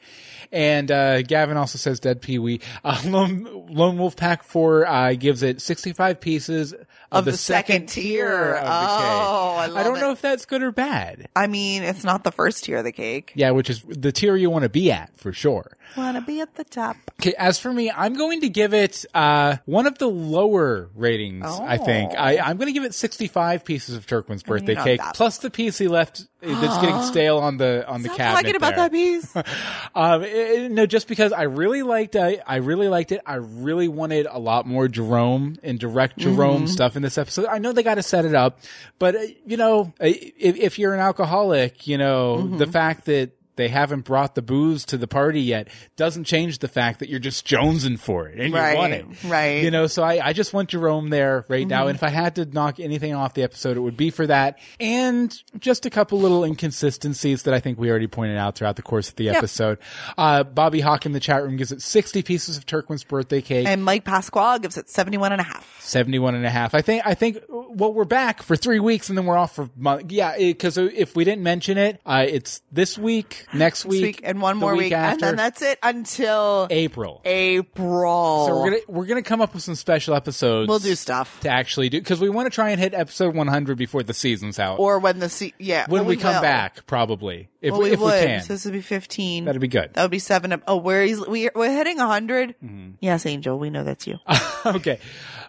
And, uh, Gavin also says Dead Pee Wee. Uh, Lone, Lone Wolf Pack 4, uh, gives it 65 pieces of, Of the second tier. of the Oh, I love don't it. know if that's good or bad. I mean, it's not the first tier of the cake. Yeah, which is the tier you want to be at for sure. Wanna be at the top. Okay, as for me, I'm going to give it uh, one of the lower ratings. I think I, I'm going to give it 65 pieces of Turquin's birthday cake, plus the piece he left that's getting stale on the on the Stop cabinet. talking about there. that piece. Um, no, just because I really liked, uh, I really liked it. I really wanted a lot more Jerome and direct Jerome stuff in this episode. I know they got to set it up, but uh, you know, uh, if, if you're an alcoholic, you know, the fact that they haven't brought the booze to the party yet doesn't change the fact that you're just jonesing for it and Right, you want it. right. You know, so I, I just want Jerome there right now. Mm-hmm. And if I had to knock anything off the episode, it would be for that. And just a couple little inconsistencies that I think we already pointed out throughout the course of the episode. Uh, Bobby Hawk in the chat room gives it 60 pieces of Turquin's birthday cake. And Mike Pasquale gives it 71 and a half. 71 and a half. I think, I think, well, we're back for three weeks and then we're off for month. Yeah, because if we didn't mention it, uh, it's this week, next week, week and one more week, and after, then that's it until April. April. So we're gonna we're gonna come up with some special episodes. We'll do stuff. to actually do because we want to try and hit episode 100 before the season's out. or when the se- yeah when well, we, come will. back, probably if Well, we, we if would. we can. So this would be 15. That'd be good. That would be seven. Of, oh, where he's we we're hitting 100. Mm-hmm. Yes, Angel, we know that's you. okay,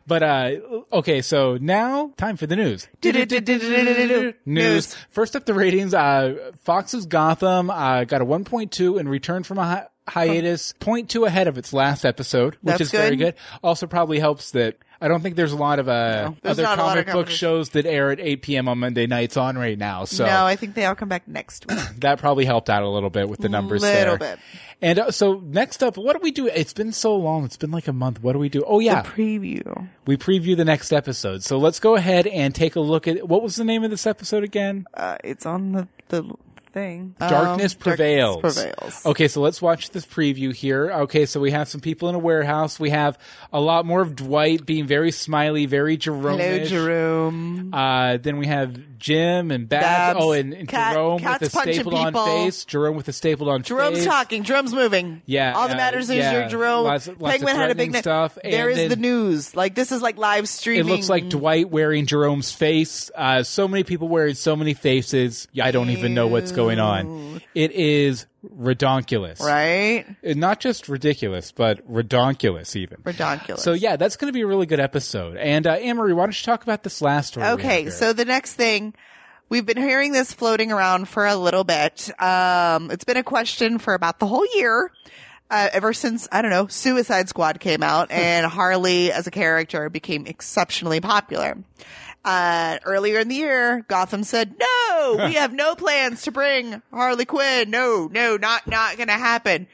but uh, okay. So now time for the news. News. First up, the ratings. Uh, Fox's Gotham uh, got a 1.2 and returned from a hi- hiatus, 0.2 ahead of its last episode, which That's is very good. good. Also, probably helps that. I don't think there's a lot of uh, there's other not lot of comic book shows that air at 8 p.m. on Monday nights on right now. So No, I think they all come back next week. that probably helped out a little bit with the numbers A Little there. bit. And uh, so next up, what do we do? It's been so long. It's been like a month. What do we do? Oh yeah, Preview. we preview the next episode. So let's go ahead and take a look at what was the name of this episode again? Uh, it's on the the thing. Darkness Um, prevails. Darkness prevails. Okay, so let's watch this preview here. Okay, so we have some people in a warehouse. We have a lot more of Dwight being very smiley, very Jerome. Hello, Jerome. Uh, then we have Jim and Babs. Babs. Oh, and, and Cat- Jerome Cat's with a punching stapled on people. face. Jerome with a stapled on face. Jerome's face. talking. Jerome's moving. Yeah, All that uh, matters is yeah. your Jerome. Lots lots of Penguin had a big threatening ne- stuff, There and is the news. Like this is like live streaming. It streaming. looks like Dwight wearing Jerome's face. Uh, so many people wearing so many faces. I don't even know what's going on. It is redonkulous. right. Uh, Not just ridiculous, but redonkulous even. Redonkulous. So yeah, that's going to be a really good episode. And uh, Anne-Marie, why don't you talk about this last story? have Okay, so the next thing, we've been hearing this floating around for a little bit. Um, it's been a question for about the whole year. Uh, ever since, I don't know, Suicide Squad came out and Harley as a character became exceptionally popular. Uh, earlier in the year, Gotham said, no, we have no plans to bring Harley Quinn. No, no, not, not gonna happen.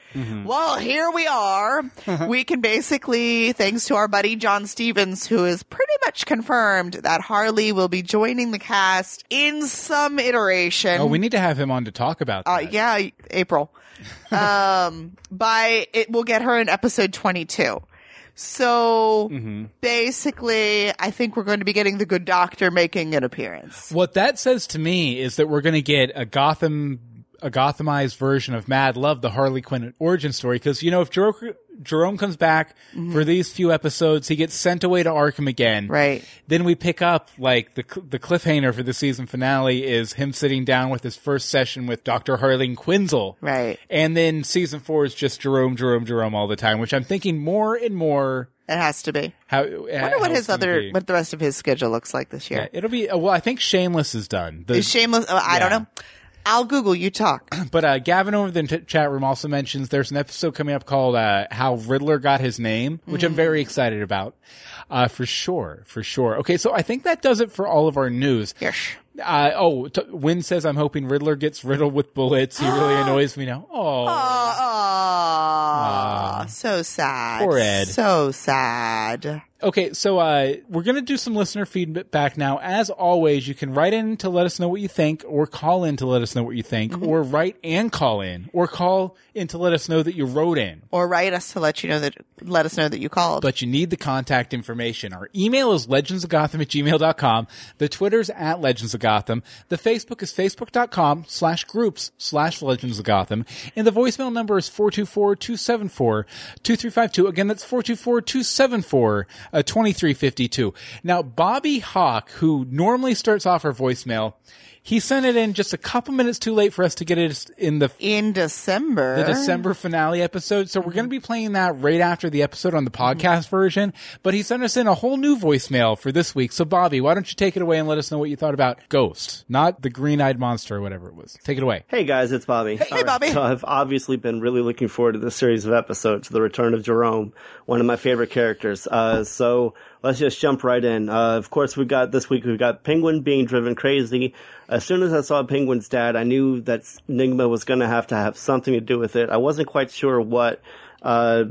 Well, here we are. we can basically, thanks to our buddy John Stephens, who is pretty much confirmed that Harley will be joining the cast in some iteration. oh, we need to have him on to talk about Uh, yeah, April. um, by it will get her in episode 22. So Mm-hmm. basically, I think we're going to be getting the good doctor making an appearance. What that says to me is that we're going to get a Gotham, a Gothamized version of Mad Love, the Harley Quinn origin story. Because you know, if Jerome, Jerome comes back for these few episodes, he gets sent away to Arkham again. Right. Then we pick up like the the cliffhanger for the season finale is him sitting down with his first session with Doctor Harleen Quinzel. Right. And then season four is just Jerome, Jerome, Jerome all the time, which I'm thinking more and more. It has to be. How I wonder what his other, what the rest of his schedule looks like this year. It'll be uh, well. I think Shameless is done. The- Is Shameless? Oh, I don't know. I'll Google. You talk. But uh, Gavin over the t- chat room also mentions there's an episode coming up called uh, "How Riddler Got His Name," which I'm very excited about, uh, for sure, for sure. Okay, so I think that does it for all of our news. Yes. Uh, oh, t- Win says I'm hoping Riddler gets riddled with bullets. He really annoys me now. Oh, Oh, so sad. Poor Ed. So sad. Okay, so uh, we're going to do some listener feedback now. As always, you can write in to let us know what you think, or call in to let us know what you think, Mm-hmm. or write and call in, or call in to let us know that you wrote in. Or write us to let you know that, let us know that you called. But you need the contact information. Our email is legendsofgotham at gmail.com. The Twitter's at Legends of Gotham. The Facebook is facebook.com slash groups slash Legends of Gotham. And the voicemail number is 424-274-2352. Again, that's 424-274 uh, 2352. Now, Bobby Hawk, who normally starts off our voicemail, he sent it in just a couple minutes too late for us to get it in the in December. the December finale episode. So we're going to be playing that right after the episode on the podcast version. But he sent us in a whole new voicemail for this week. So Bobby, why don't you take it away and let us know what you thought about ghost, not the green-eyed monster or whatever it was. Take it away. Hey guys, it's Bobby. Hey, Bobby. So I've obviously been really looking forward to this series of episodes, The Return of Jerome, one of my favorite characters. Uh, so let's just jump right in. Uh, of course, we got this week. We've got Penguin being driven crazy. As soon as I saw Penguin's dad, I knew that Nygma was going to have to have something to do with it. I wasn't quite sure what. Uh,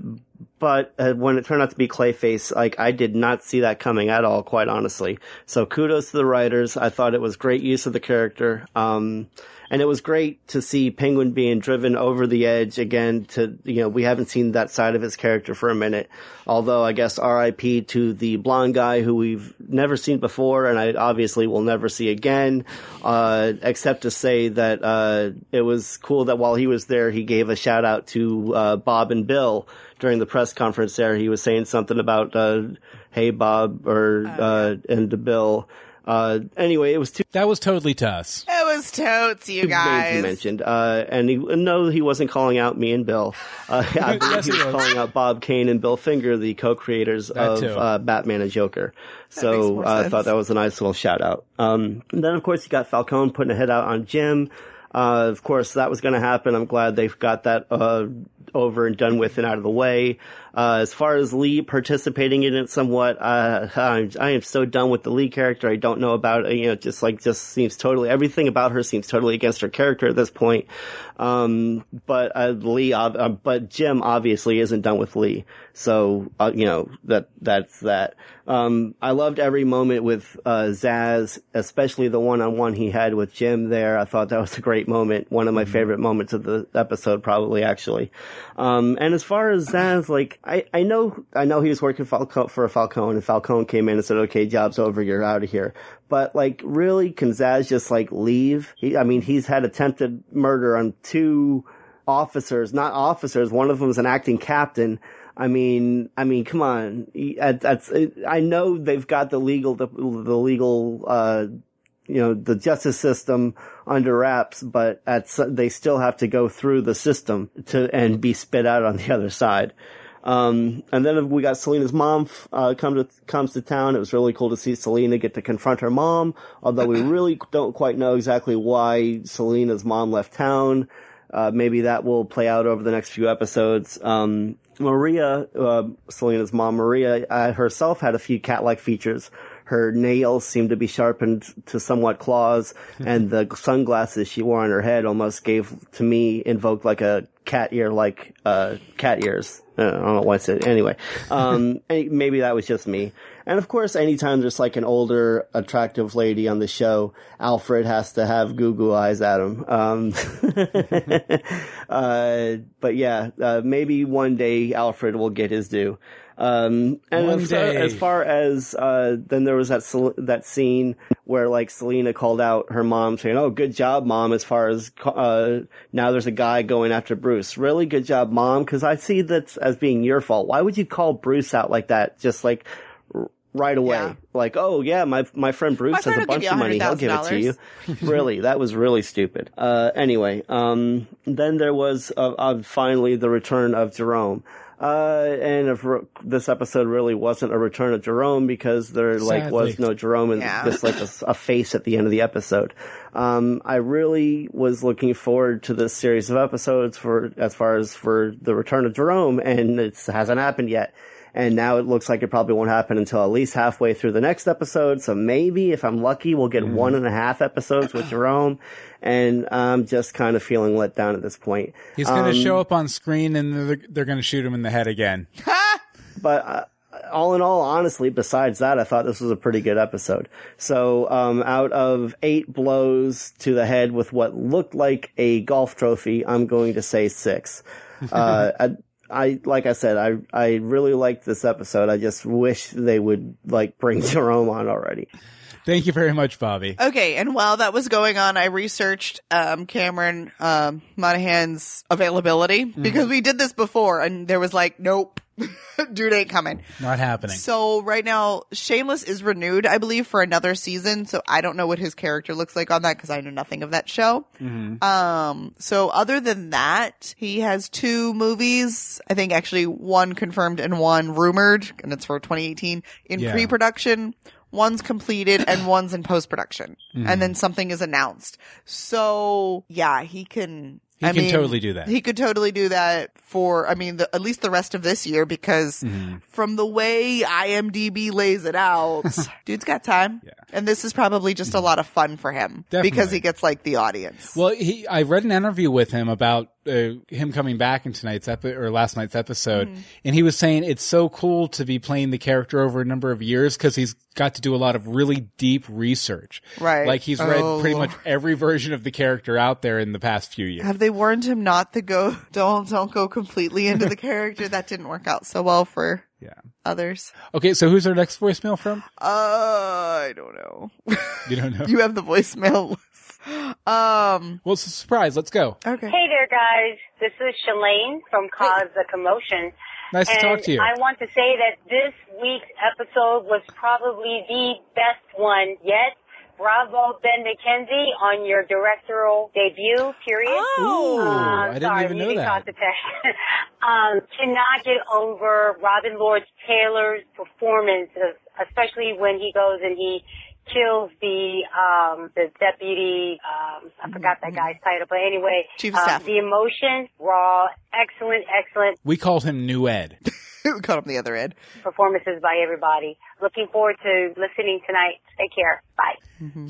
but uh, when it turned out to be Clayface, like I did not see that coming at all, quite honestly. So kudos to the writers. I thought it was great use of the character. Um, and it was great to see Penguin being driven over the edge again to, you know, we haven't seen that side of his character for a minute. Although I guess RIP to the blonde guy who we've never seen before and I obviously will never see again. Uh, except to say that, uh, it was cool that while he was there, he gave a shout out to, uh, Bob and Bill during the press conference there. He was saying something about, uh, hey Bob or, uh, and Bill. Uh, anyway, it was too That was totally to us. It was totes, you names guys. you mentioned. Uh, and he, no, he wasn't calling out me and Bill. Uh, I believe Yes, he he was was. calling out Bob Kane and Bill Finger, the co-creators of uh, Batman and Joker. makes So more uh, I thought that was a nice little shout out. Um, and then of course you got Falcone putting a hit out on Jim. Uh, of course that was going to happen. I'm glad they've got that uh, over and done with and out of the way. Uh, as far as Lee participating in it somewhat, uh, I'm, I am so done with the Lee character. I don't know about, you know, just like, just seems totally, everything about her seems totally against her character at this point. Um, but, uh, Lee, uh, but Jim obviously isn't done with Lee. So, uh, you know, that, that's that. Um, I loved every moment with, uh, Zsasz, especially the one-on-one he had with Jim there. I thought that was a great moment. One of my favorite moments of the episode, probably, actually. Um, and as far as Zsasz, like, I, I know, I know he was working for Falcone and Falcone came in and said, okay, job's over, you're out of here. But like, really, can Zsasz just like leave? He, I mean, he's had attempted murder on two officers, not officers. One of them is an acting captain. I mean, I mean, come on. That's, I know they've got the legal, the, the legal, uh, you know, the justice system under wraps, but at, they still have to go through the system to, and be spit out on the other side. Um, and then we got Selina's mom, uh, come to, comes to town. It was really cool to see Selina get to confront her mom, although we really don't quite know exactly why Selina's mom left town. Uh, maybe that will play out over the next few episodes. Um, Maria, uh, Selina's mom, Maria, uh, herself had a few cat-like features. Her nails seemed to be sharpened to somewhat claws, and the sunglasses she wore on her head almost gave, to me, invoked like a cat ear, like, uh, cat ears. Uh, I don't know why I said, anyway. Um, maybe that was just me. And of course, anytime there's like an older, attractive lady on the show, Alfred has to have goo goo eyes at him. Um, uh, but yeah, uh, maybe one day Alfred will get his due. Um, and One as, far- as far as, uh, then there was that, Sel- that scene where like Selina called out her mom saying, Oh, good job, mom, as far as, uh, now there's a guy going after Bruce. Really good job, mom, cause I see that as being your fault. Why would you call Bruce out like that? Just like, right away. Yeah. Like, oh yeah, my my friend Bruce My has friend a bunch of money. He'll give it to you. really, that was really stupid. Uh, anyway, um, then there was uh, uh, finally the return of Jerome. Uh, and if re- this episode really wasn't a return of Jerome because there like was no Jerome and Yeah. just like a, s- a face at the end of the episode. Um, I really was looking forward to this series of episodes for as far as for the return of Jerome, and it hasn't happened yet. And now it looks like it probably won't happen until at least halfway through the next episode. So maybe if I'm lucky, we'll get one and a half episodes with Jerome. And I'm just kind of feeling let down at this point. He's going to Um, show up on screen and they're, they're going to shoot him in the head again. but uh, all in all, honestly, besides that, I thought this was a pretty good episode. So, um, out of eight blows to the head with what looked like a golf trophy, I'm going to say six. Uh, I, like I said, I, I really liked this episode. I just wish they would, like, bring Jerome on already. Thank you very much, Bobby. Okay, and while that was going on, I researched um, Cameron um, Monaghan's availability because we did this before, and there was like, nope, dude ain't coming. Not happening. So right now, Shameless is renewed, I believe, for another season. So I don't know what his character looks like on that because I know nothing of that show. Um, so other than that, he has two movies. I think actually one confirmed and one rumored, and it's for 2018 in Yeah. pre-production. One's completed, and one's in post production. And then something is announced. So yeah, he can. He I can mean, totally do that. He could totally do that for, I mean, the, at least the rest of this year because Mm-hmm. from the way IMDb lays it out, dude's got time. Yeah. And this is probably just a lot of fun for him because he gets like the audience. Well, he, I read an interview with him about uh, him coming back in tonight's epi- or last night's episode, Mm-hmm. and he was saying it's so cool to be playing the character over a number of years because he's got to do a lot of really deep research. Right. Like he's read Oh. pretty much every version of the character out there in the past few years. Have they warned him not to go, don't, don't go completely into the character? That didn't work out so well for Yeah. others. Okay, so who's our next voicemail from? Uh, I don't know. You don't know. you have the voicemail list. Um, well, it's a surprise. Let's go. okay. Hey there, guys. This is Shalane from Cause the Commotion. Nice to talk to you. I want to say that this week's episode was probably the best one yet. Bravo, Ben McKenzie, on your directorial debut, period. Oh. Ooh, Uh, I didn't sorry, even know that. the text. um, cannot get over Robin Lord Taylor's performance, especially when he goes and he kills the um the deputy um I forgot that guy's title, but anyway. Chief of um, staff. the emotion, raw, excellent, excellent We called him New Ed. we caught him the other Ed. performances by everybody. Looking forward to listening tonight. Take care. Bye.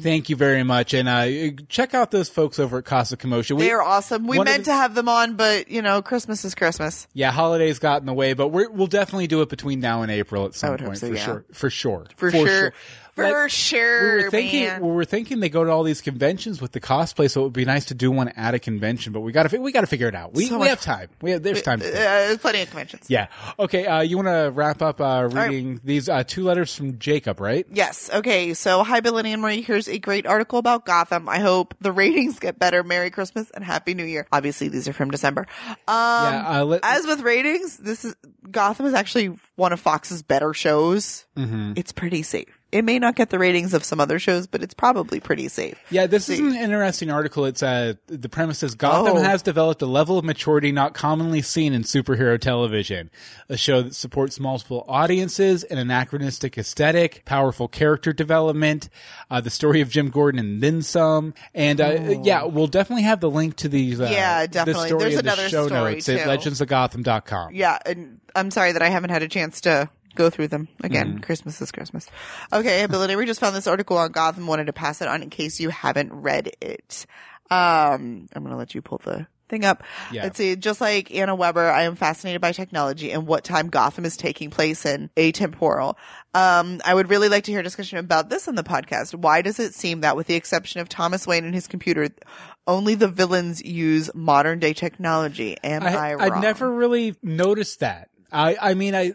Thank you very much, and uh, check out those folks over at Casa Commotion. We- They are awesome. We meant the- to have them on, but you know, Christmas is Christmas. Yeah, holidays got in the way, but we're, we'll definitely do it between now and April at some would hope point so, for yeah. sure. For sure. For, sure. For Like, sure. we were thinking man. we were thinking they go to all these conventions with the cosplay, so it would be nice to do one at a convention. But we got to we got to figure it out. We So we have time. We have there's time. To. Uh, plenty of conventions. yeah. Okay. Uh, you want to wrap up uh, right. reading these uh, two letters from Jacob, right? Yes. Okay. So, hi, Bill and Anne Marie. Here's a great article about Gotham. I hope the ratings get better. Merry Christmas and Happy New Year. Obviously, these are from December. Um, Yeah, uh, let- as with ratings, this is Gotham is actually one of Fox's better shows. Mm-hmm. It's pretty safe. It may not get the ratings of some other shows, but it's probably pretty safe. Yeah, this is an interesting article. It's uh, the premise is Gotham Oh. has developed a level of maturity not commonly seen in superhero television. A show that supports multiple audiences, an anachronistic aesthetic, powerful character development, uh, the story of Jim Gordon and then some. And uh, yeah, we'll definitely have the link to these. Uh, Oh. Yeah, the definitely. story There's in the another show story, notes at too. legendsofgotham.com. Yeah, and I'm sorry that I haven't had a chance to go through them again. Christmas is Christmas. Okay, ability. We just found this article on Gotham. Wanted to pass it on in case you haven't read it. Um, I'm gonna let you pull the thing up. Yeah. Let's see. Just like Anna Weber, I am fascinated by technology and what time Gotham is taking place in atemporal. Um, I would really like to hear a discussion about this on the podcast. Why does it seem that, with the exception of Thomas Wayne and his computer, only the villains use modern day technology? Am I, I, wrong? I've never really noticed that. I, I mean, I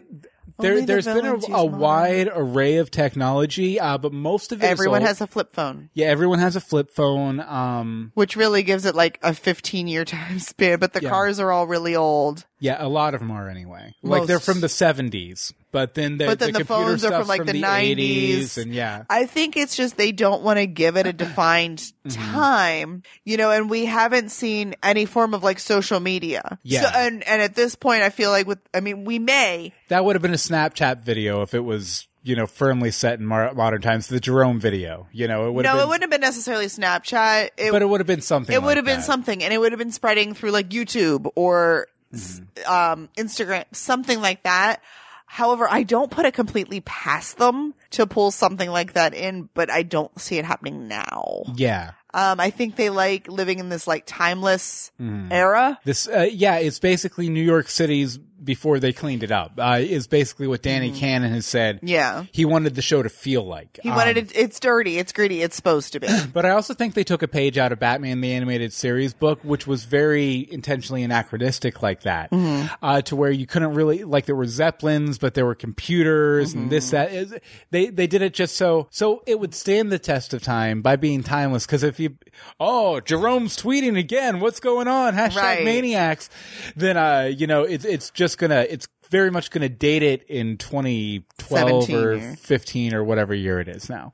there, the there's been a, a wide array of technology, uh, but most of it Everyone has a flip phone, Yeah, everyone has a flip phone. Um, which really gives it like a 15 year time span, but the Yeah. cars are all really old. Yeah, a lot of them are anyway. Like they're from the seventies, but then the, But then the, computer phones are from like the, 80s, 90s. and yeah, I think it's just they don't want to give it a defined Mm-hmm. time, you know, and we haven't seen any form of like social media. Yeah. So, and, and at this point, I feel like with, I mean, we may, that would have been a Snapchat video if it was you know firmly set in mar- modern times. The Jerome video, you know, it would no, have it been, wouldn't have been necessarily Snapchat. It, but it would have been something. it would like have been that. something and it would have been spreading through like YouTube or Mm-hmm. um Instagram something like that. However, I don't put it completely past them to pull something like that in, but I don't see it happening now. Yeah. Um I think they like living in this like timeless Mm-hmm. era. This, uh, yeah, it's basically New York City's before they cleaned it up. Uh, is basically what Danny Cannon has said. Mm-hmm. Yeah. He wanted the show to feel like. He wanted Um, it it's dirty, it's gritty, it's supposed to be. But I also think they took a page out of Batman the Animated Series book, which was very intentionally anachronistic like that, Mm-hmm. uh, to where you couldn't really like there were zeppelins, but there were computers and Mm-hmm. this that. Is they they did it just so so it would stand the test of time by being timeless. Because if you oh Jerome's tweeting again, what's going on? Hashtag Right. maniacs. Then uh you know it's it's just gonna it's very much going to date it in 2012 17 or 15 or whatever year it is now.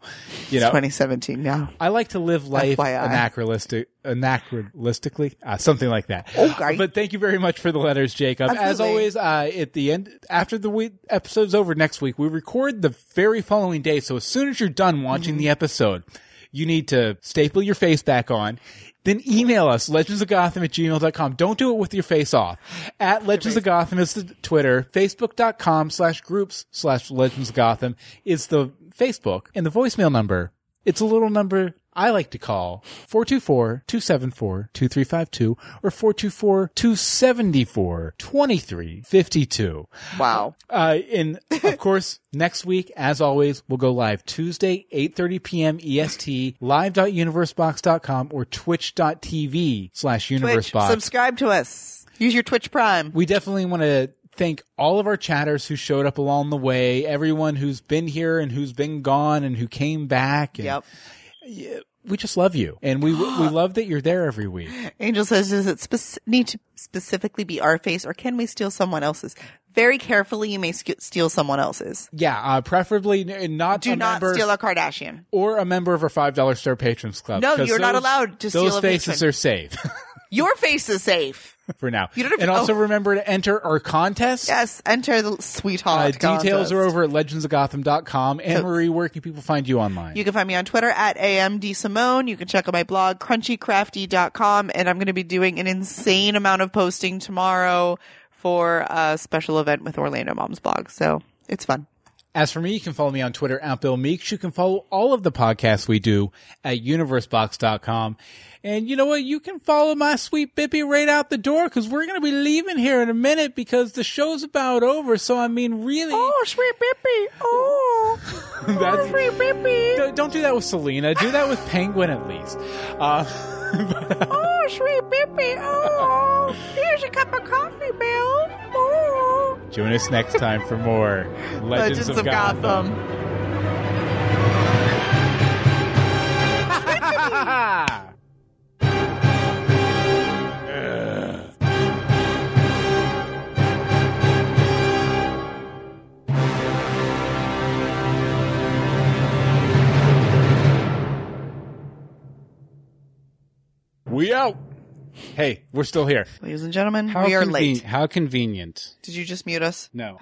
You know, 2017 now. I like to live life FYI. anachronistic, anachronistically, uh, something like that. Okay. But thank you very much for the letters, Jacob. As always, uh, at the end, after the week, episode's over next week, we record the very following day. So as soon as you're done watching Mm-hmm. the episode, you need to staple your face back on. Then email us, legendsofgotham at gmail.com. Don't do it with your face off. At Legends of Gotham is the Twitter. Facebook.com slash groups slash Legends of Gotham is the Facebook. And the voicemail number, it's a little number I like to call 424-274-2352 or 424-274-2352. Wow. Uh, and of course, next week, as always, we'll go live Tuesday, 8.30 p.m. EST, live.universebox.com or twitch.tv slash universebox. subscribe to us. Use your Twitch Prime. we definitely want to thank all of our chatters who showed up along the way, everyone who's been here and who's been gone and who came back. And Yep. We just love you. And we, we love that you're there every week. Angel says, does it spec- need to specifically be our face or can we steal someone else's? Very carefully, you may sk- steal someone else's. Yeah, uh, preferably n- not Do a not member steal a Kardashian. or a member of our five dollar star patrons club. No, 'cause you're not those- allowed to steal Those a faces patron. are safe Your face is safe. for now. You don't have and to- also oh. remember to enter our contest. Yes, enter the Uh, sweetheart. details contest. are over at legendsofgotham.com. Anne Marie, where can people find you online? You can find me on Twitter at AMD Simone. You can check out my blog, crunchycrafty.com. And I'm going to be doing an insane amount of posting tomorrow for a special event with Orlando Mom's blog. So it's fun. As for me, you can follow me on Twitter at Bill Meeks. You can follow all of the podcasts we do at universebox.com. And you know what? You can follow my sweet Bippy right out the door because we're going to be leaving here in a minute because the show's about over. So, I mean, really. Oh, sweet Bippy. Oh, That's- sweet Bippy. Don't- Don't do that with Selina. Do that with Penguin at least. Uh, Oh, sweet Bippy. Oh, here's a cup of coffee, Bill. Oh. join us next time for more Legends, Legends of Gotham. we out. Hey, we're still here. Ladies and gentlemen, How we are conven- late. How convenient. Did you just mute us? No.